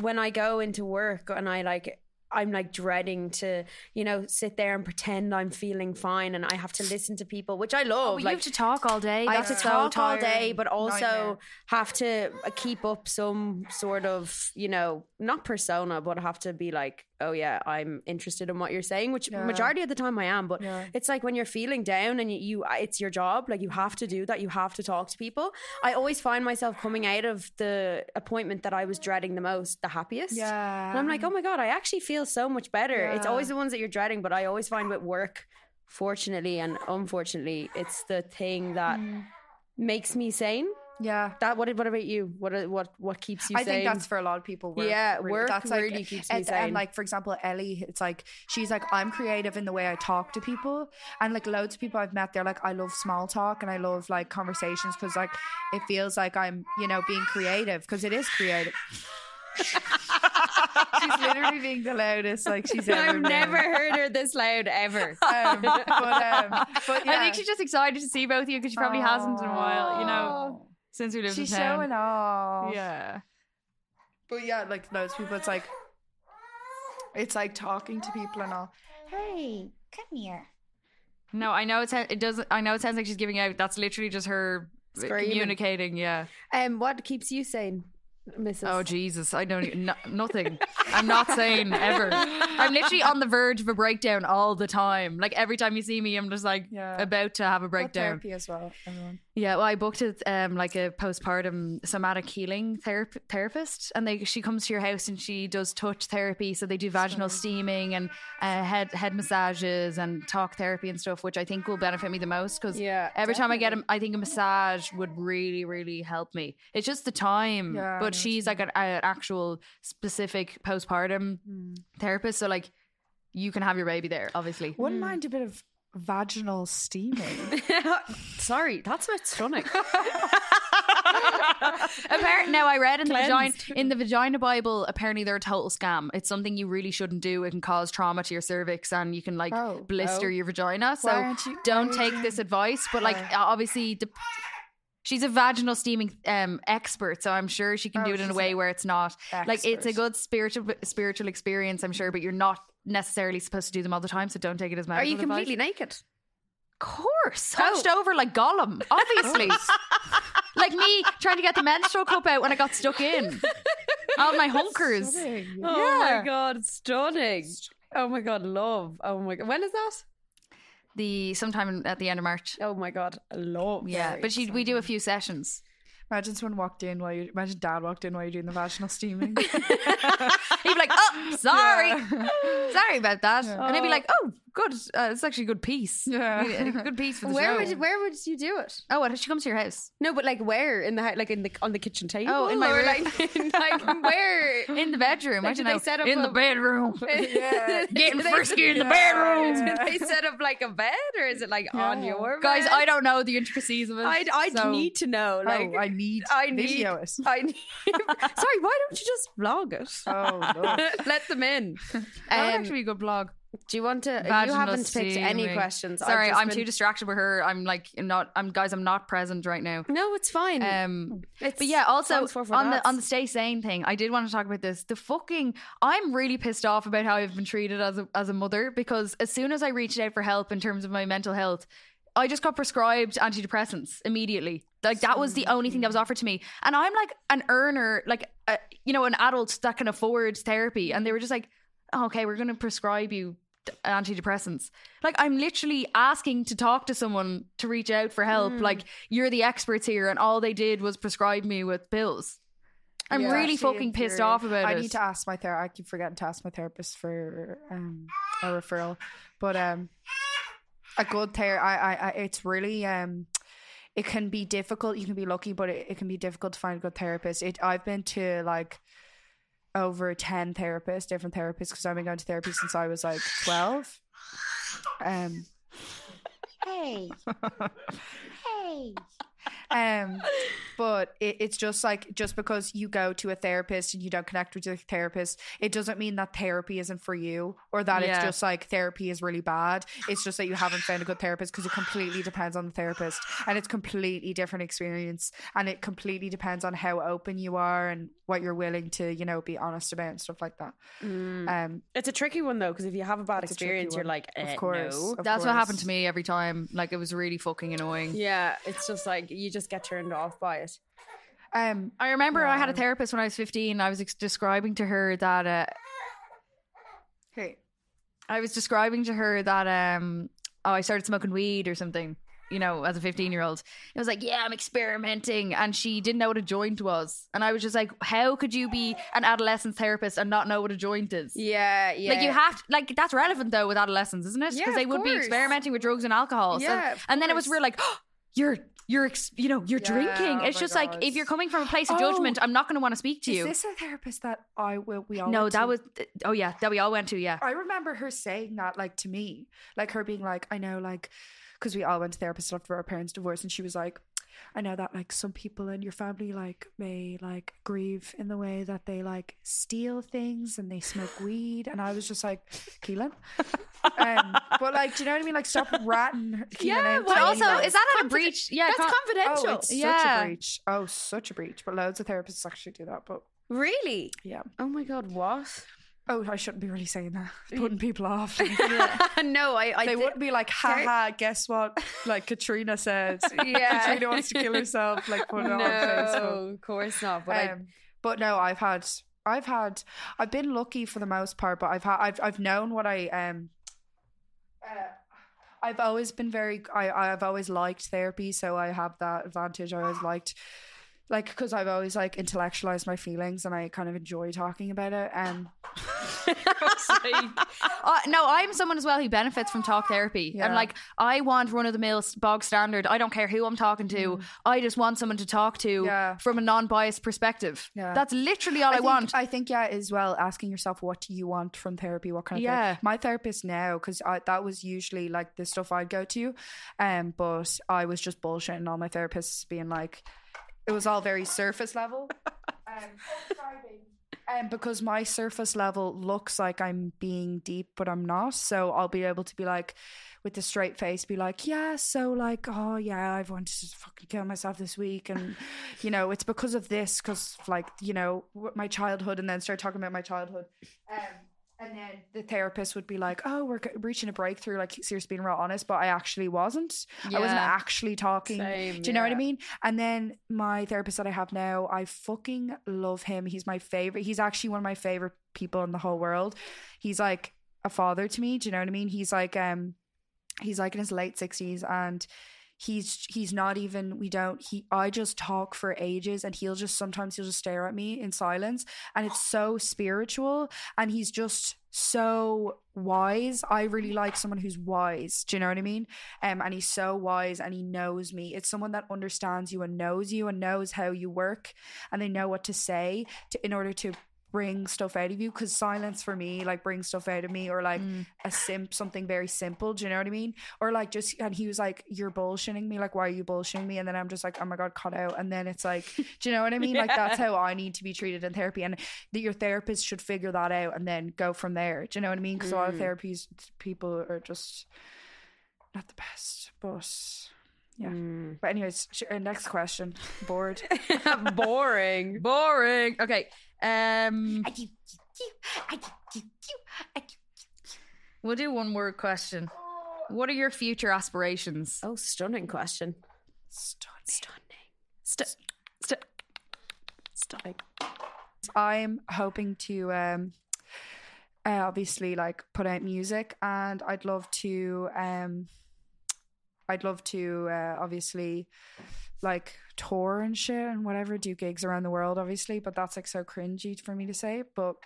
when I go into work and I like. I'm like dreading to, you know, sit there and pretend I'm feeling fine, and I have to listen to people, which I love. Oh, you have to talk all day. I have to so talk all day, but also Nightmare. have to uh, keep up some sort of, you know, not persona, but have to be like, oh yeah, I'm interested in what you're saying, which Yeah. majority of the time I am. But Yeah. it's like when you're feeling down and you, you, uh, it's your job, like you have to do that. You have to talk to people. I always find myself coming out of the appointment that I was dreading the most, the happiest. Yeah. And I'm like, oh my God, I actually feel so much better. It's always the ones that you're dreading, but I always find with work, fortunately and unfortunately, it's the thing that Mm. makes me sane. Yeah. That what what about you? What what what keeps you I sane? think that's for a lot of people. Work, Yeah, really. work that's like, really keeps me and, sane. And like for example, Ellie, it's like she's like I'm creative in the way I talk to people, and like loads of people I've met, they're like I love small talk and I love like conversations because like it feels like I'm you know being creative because it is creative. she's literally being the loudest like she's ever. I've been. never heard her this loud ever. Um, but um, but yeah. I think she's just excited to see both of you because she probably hasn't in a while, you know, since we lived she's in town. showing off. Yeah. But yeah, like loads of people, it's like it's like talking to people and all. Hey, come here. No, I know it. Sounds, it does. I know it sounds like she's giving out. That's literally just her Screaming. communicating. Yeah. Um, what keeps you sane, Mrs. Oh Jesus, I don't. Even, no, nothing. I'm not saying ever. I'm literally on the verge of a breakdown all the time. Like every time you see me, I'm just like Yeah. about to have a Got breakdown. therapy as well. Everyone. Yeah, well, I booked it um like a postpartum somatic healing therap- therapist, and they she comes to your house and she does touch therapy. So they do vaginal steaming and uh, head head massages and talk therapy and stuff, which I think will benefit me the most because Yeah, every time I get a, I think a massage would really really help me. It's just the time, Yeah, but she's like an, an actual specific postpartum therapist, so like you can have your baby there, obviously. Wouldn't mind a bit of vaginal steaming. Sorry, that's not stunning. Apparently, now I read in the vagina in the vagina Bible. Apparently, they're a total scam. It's something you really shouldn't do. It can cause trauma to your cervix, and you can like Oh. blister Oh. your vagina. So you- don't why take this advice. But like, obviously, the she's a vaginal steaming um, expert, so I'm sure she can Oh, do it in a way where it's not like it's a good spiritual spiritual experience. I'm sure, but you're not necessarily supposed to do them all the time. So don't take it as medical Are you advice. completely naked? Of course, oh. hunched over like Gollum, obviously. like me trying to get the menstrual cup out when I got stuck in. All my hunkers. Oh my god, stunning! Oh my god, love! Oh my god, when is that? The sometime at the end of March. Oh my god, love! Yeah, but she we do a few sessions. Imagine someone walked in while you imagine dad walked in while you're doing the vaginal steaming. He'd be like, "Oh, sorry, sorry about that," and I'd be oh. like, "Oh, good. Uh, it's actually a good piece. Yeah. Good piece for the Where show." would where would you do it? oh, what? She comes to your house No, but like where in the hou- like in the on the kitchen table? Oh, in my or room. like like where? in the bedroom. Like, I don't they set up in the bedroom. Yeah. Getting frisky in the bedroom. Did they set up like a bed or is it like on Yeah. your Guys, bed? I don't know the intricacies of it. I I so- need to know. Like oh, I need I need video it. I need. Sorry, why don't you just vlog it? Oh, no. Let them in. That would Um, actually be a good blog. Do you want to? you haven't picked any questions. Sorry, I'm been- too distracted with her. I'm like not. I'm guys. I'm not present right now. No, it's fine. Um, It's but yeah, also on the on the stay sane thing, I did want to talk about this. The fucking, I'm really pissed off about how I've been treated as a as a mother because as soon as I reached out for help in terms of my mental health, I just got prescribed antidepressants immediately. Like that was the only thing that was offered to me, and I'm like an earner, like uh, you know, an adult that can afford therapy, and they were just like, oh, "Okay, we're going to prescribe you." Antidepressants. Like I'm literally asking to talk to someone to reach out for help. Mm. Like you're the experts here, and all they did was prescribe me with pills. I'm Yeah, really fucking pissed off about I it. I need to ask my therapist. I keep forgetting to ask my therapist for um, a referral, but um, a good therapist. I, I, I, it's really um, it can be difficult. You can be lucky, but it, it can be difficult to find a good therapist. It. I've been to like over ten therapists, different therapists, because I've been going to therapy since I was like twelve. Um, Hey. hey. um but it, it's just like just because you go to a therapist and you don't connect with your therapist it doesn't mean that therapy isn't for you or that Yeah. it's just like therapy is really bad it's just that you haven't found a good therapist because it completely depends on the therapist and it's completely different experience and it completely depends on how open you are and what you're willing to you know be honest about and stuff like that um It's a tricky one though, because if you have a bad It's a experience, you're like, eh, of course no. of That's what happened to me every time. Like it was really fucking annoying. Yeah, it's just like you just get turned off by it. Um I remember I had a therapist when I was 15. I was ex- describing to her that uh, hey I was describing to her that um oh I started smoking weed or something. You know, as a 15 year old, it was like, yeah, I'm experimenting. And she didn't know what a joint was. And I was just like, how could you be an adolescence therapist and not know what a joint is? Yeah, yeah. Like you have to, like that's relevant though with adolescents, isn't it? Yeah, Because they of would be experimenting with drugs and alcohol. So- Yeah, of and then it was course. we're like, oh, you're you're ex- you know you're Yeah, drinking. oh It's my just like if you're coming from a place of Oh. judgment, I'm not going to want to speak to you is this a therapist that I will we all no, that to? was oh yeah, that we all went to yeah. I remember her saying that, like to me, like her being like, I know, like, because we all went to therapists after our parents' divorce, and she was like, I know that like some people in your family like may like grieve in the way that they like steal things and they smoke weed, and I was just like, Keelin, um, but like, do you know what I mean? Like, stop ratting. Keelin Yeah, out But also, is that a breach? Yeah, That's con- confidential. Oh, it's such a breach. Oh, such a breach. But loads of therapists actually do that. But really? yeah. Oh my god, what? Oh, I shouldn't be really saying that. Putting people off. no, I, I they wouldn't be like, haha, guess what? Like Katrina said. Yeah. Katrina wants to kill herself, like put it on Facebook. No, of course not. But I, Um, but no, I've had I've had I've been lucky for the most part, but I've had I've I've known what I um uh, I've always been very I I've always liked therapy, so I have that advantage. I always liked like because I've always like intellectualized my feelings and I kind of enjoy talking about it. And Uh, no, I'm someone as well who benefits from talk therapy. Yeah. And like, I want run of the mill bog standard. I don't care who I'm talking to. I just want someone to talk to Mm. Yeah. from a non biased perspective. Yeah. That's literally all I, think, want. I think yeah, as well asking yourself what do you want from therapy, what kind of Yeah. therapy. My therapist now, because that was usually like the stuff I'd go to, um, but I was just bullshitting all my therapists, being like, it was all very surface level. um, um, because my surface level looks like I'm being deep, but I'm not. So I'll be able to be like, with a straight face, be like, yeah, so like, oh yeah, I've wanted to fucking kill myself this week, and you know, it's because of this, because like, you know, my childhood, and then start talking about my childhood. Um, and then the therapist would be like, "Oh, we're reaching a breakthrough." Like, seriously, being real honest, but I actually wasn't. I wasn't actually talking. Same, Do you know what I mean? And then my therapist that I have now, I fucking love him. He's my favorite. He's actually one of my favorite people in the whole world. He's like a father to me. Do you know what I mean? He's like um he's like in his late 60s and he's he's not even we don't he I just talk for ages and he'll just sometimes he'll just stare at me in silence and it's so spiritual and he's just so wise. I really like someone who's wise. Do you know what I mean? Um, and he's so wise and he knows me. It's someone that understands you and knows you and knows how you work and they know what to say to in order to bring stuff out of you because silence for me like brings stuff out of me or like mm. a simp something very simple do you know what i mean? Or like just and he was like you're bullshitting me like why are you bullshitting me? And then i'm just like oh my god cut out. And then it's like do you know what i mean? Like that's how i need to be treated in therapy and that your therapist should figure that out and then go from there do you know what i mean? Because a lot of mm. therapies people are just not the best but yeah. Mm. But anyways uh, next question. Bored. Boring. Boring. Okay. Um, we'll do one word question. What are your future aspirations? Oh, stunning question. Stunning. St- st- stunning. I'm hoping to um uh, obviously like put out music, and I'd love to um, I'd love to uh, obviously like tour and shit and whatever, do gigs around the world, obviously. But that's like so cringy for me to say. But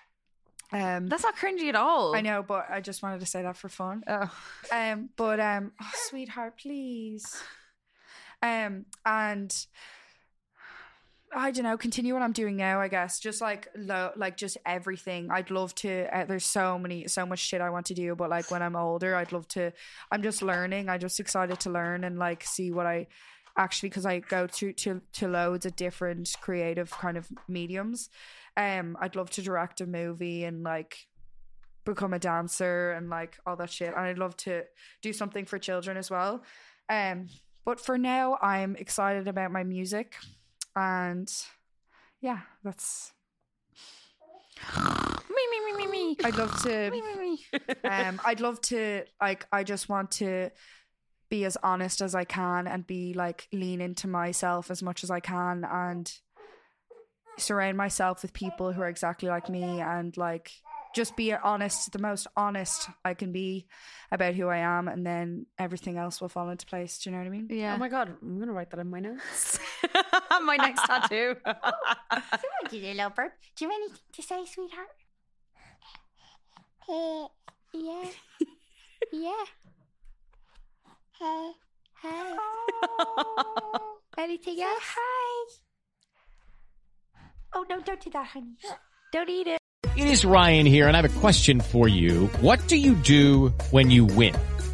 um, That's not cringy at all. I know, but I just wanted to say that for fun. Oh. Um, but um, oh, sweetheart, please. Um, and I don't know, continue what I'm doing now. I guess just like lo- like just everything. I'd love to. Uh, there's so many, so much shit I want to do, but like when I'm older, I'd love to. I'm just learning. I'm just excited to learn and like see what I actually because I go to to to loads of different creative kind of mediums. Um, I'd love to direct a movie and like become a dancer and like all that shit. And I'd love to do something for children as well. Um, but for now, I'm excited about my music, and yeah, that's. Me, me, me, me, me. I'd love to. Me, me, me. um, I'd love to like. I just want to be as honest as I can and be like lean into myself as much as I can and surround myself with people who are exactly like me and like just be honest, the most honest I can be about who I am, and then everything else will fall into place. Do you know what I mean? Yeah. Oh my god, I'm gonna write that in my notes. my next tattoo. Someone did a little burp. Do you have anything to say, sweetheart? Hey, yeah, yeah. Hey, hey. Anything else? Hi. Oh no! Don't do that, honey. Don't eat it. It is Ryan here, and I have a question for you. What do you do when you win?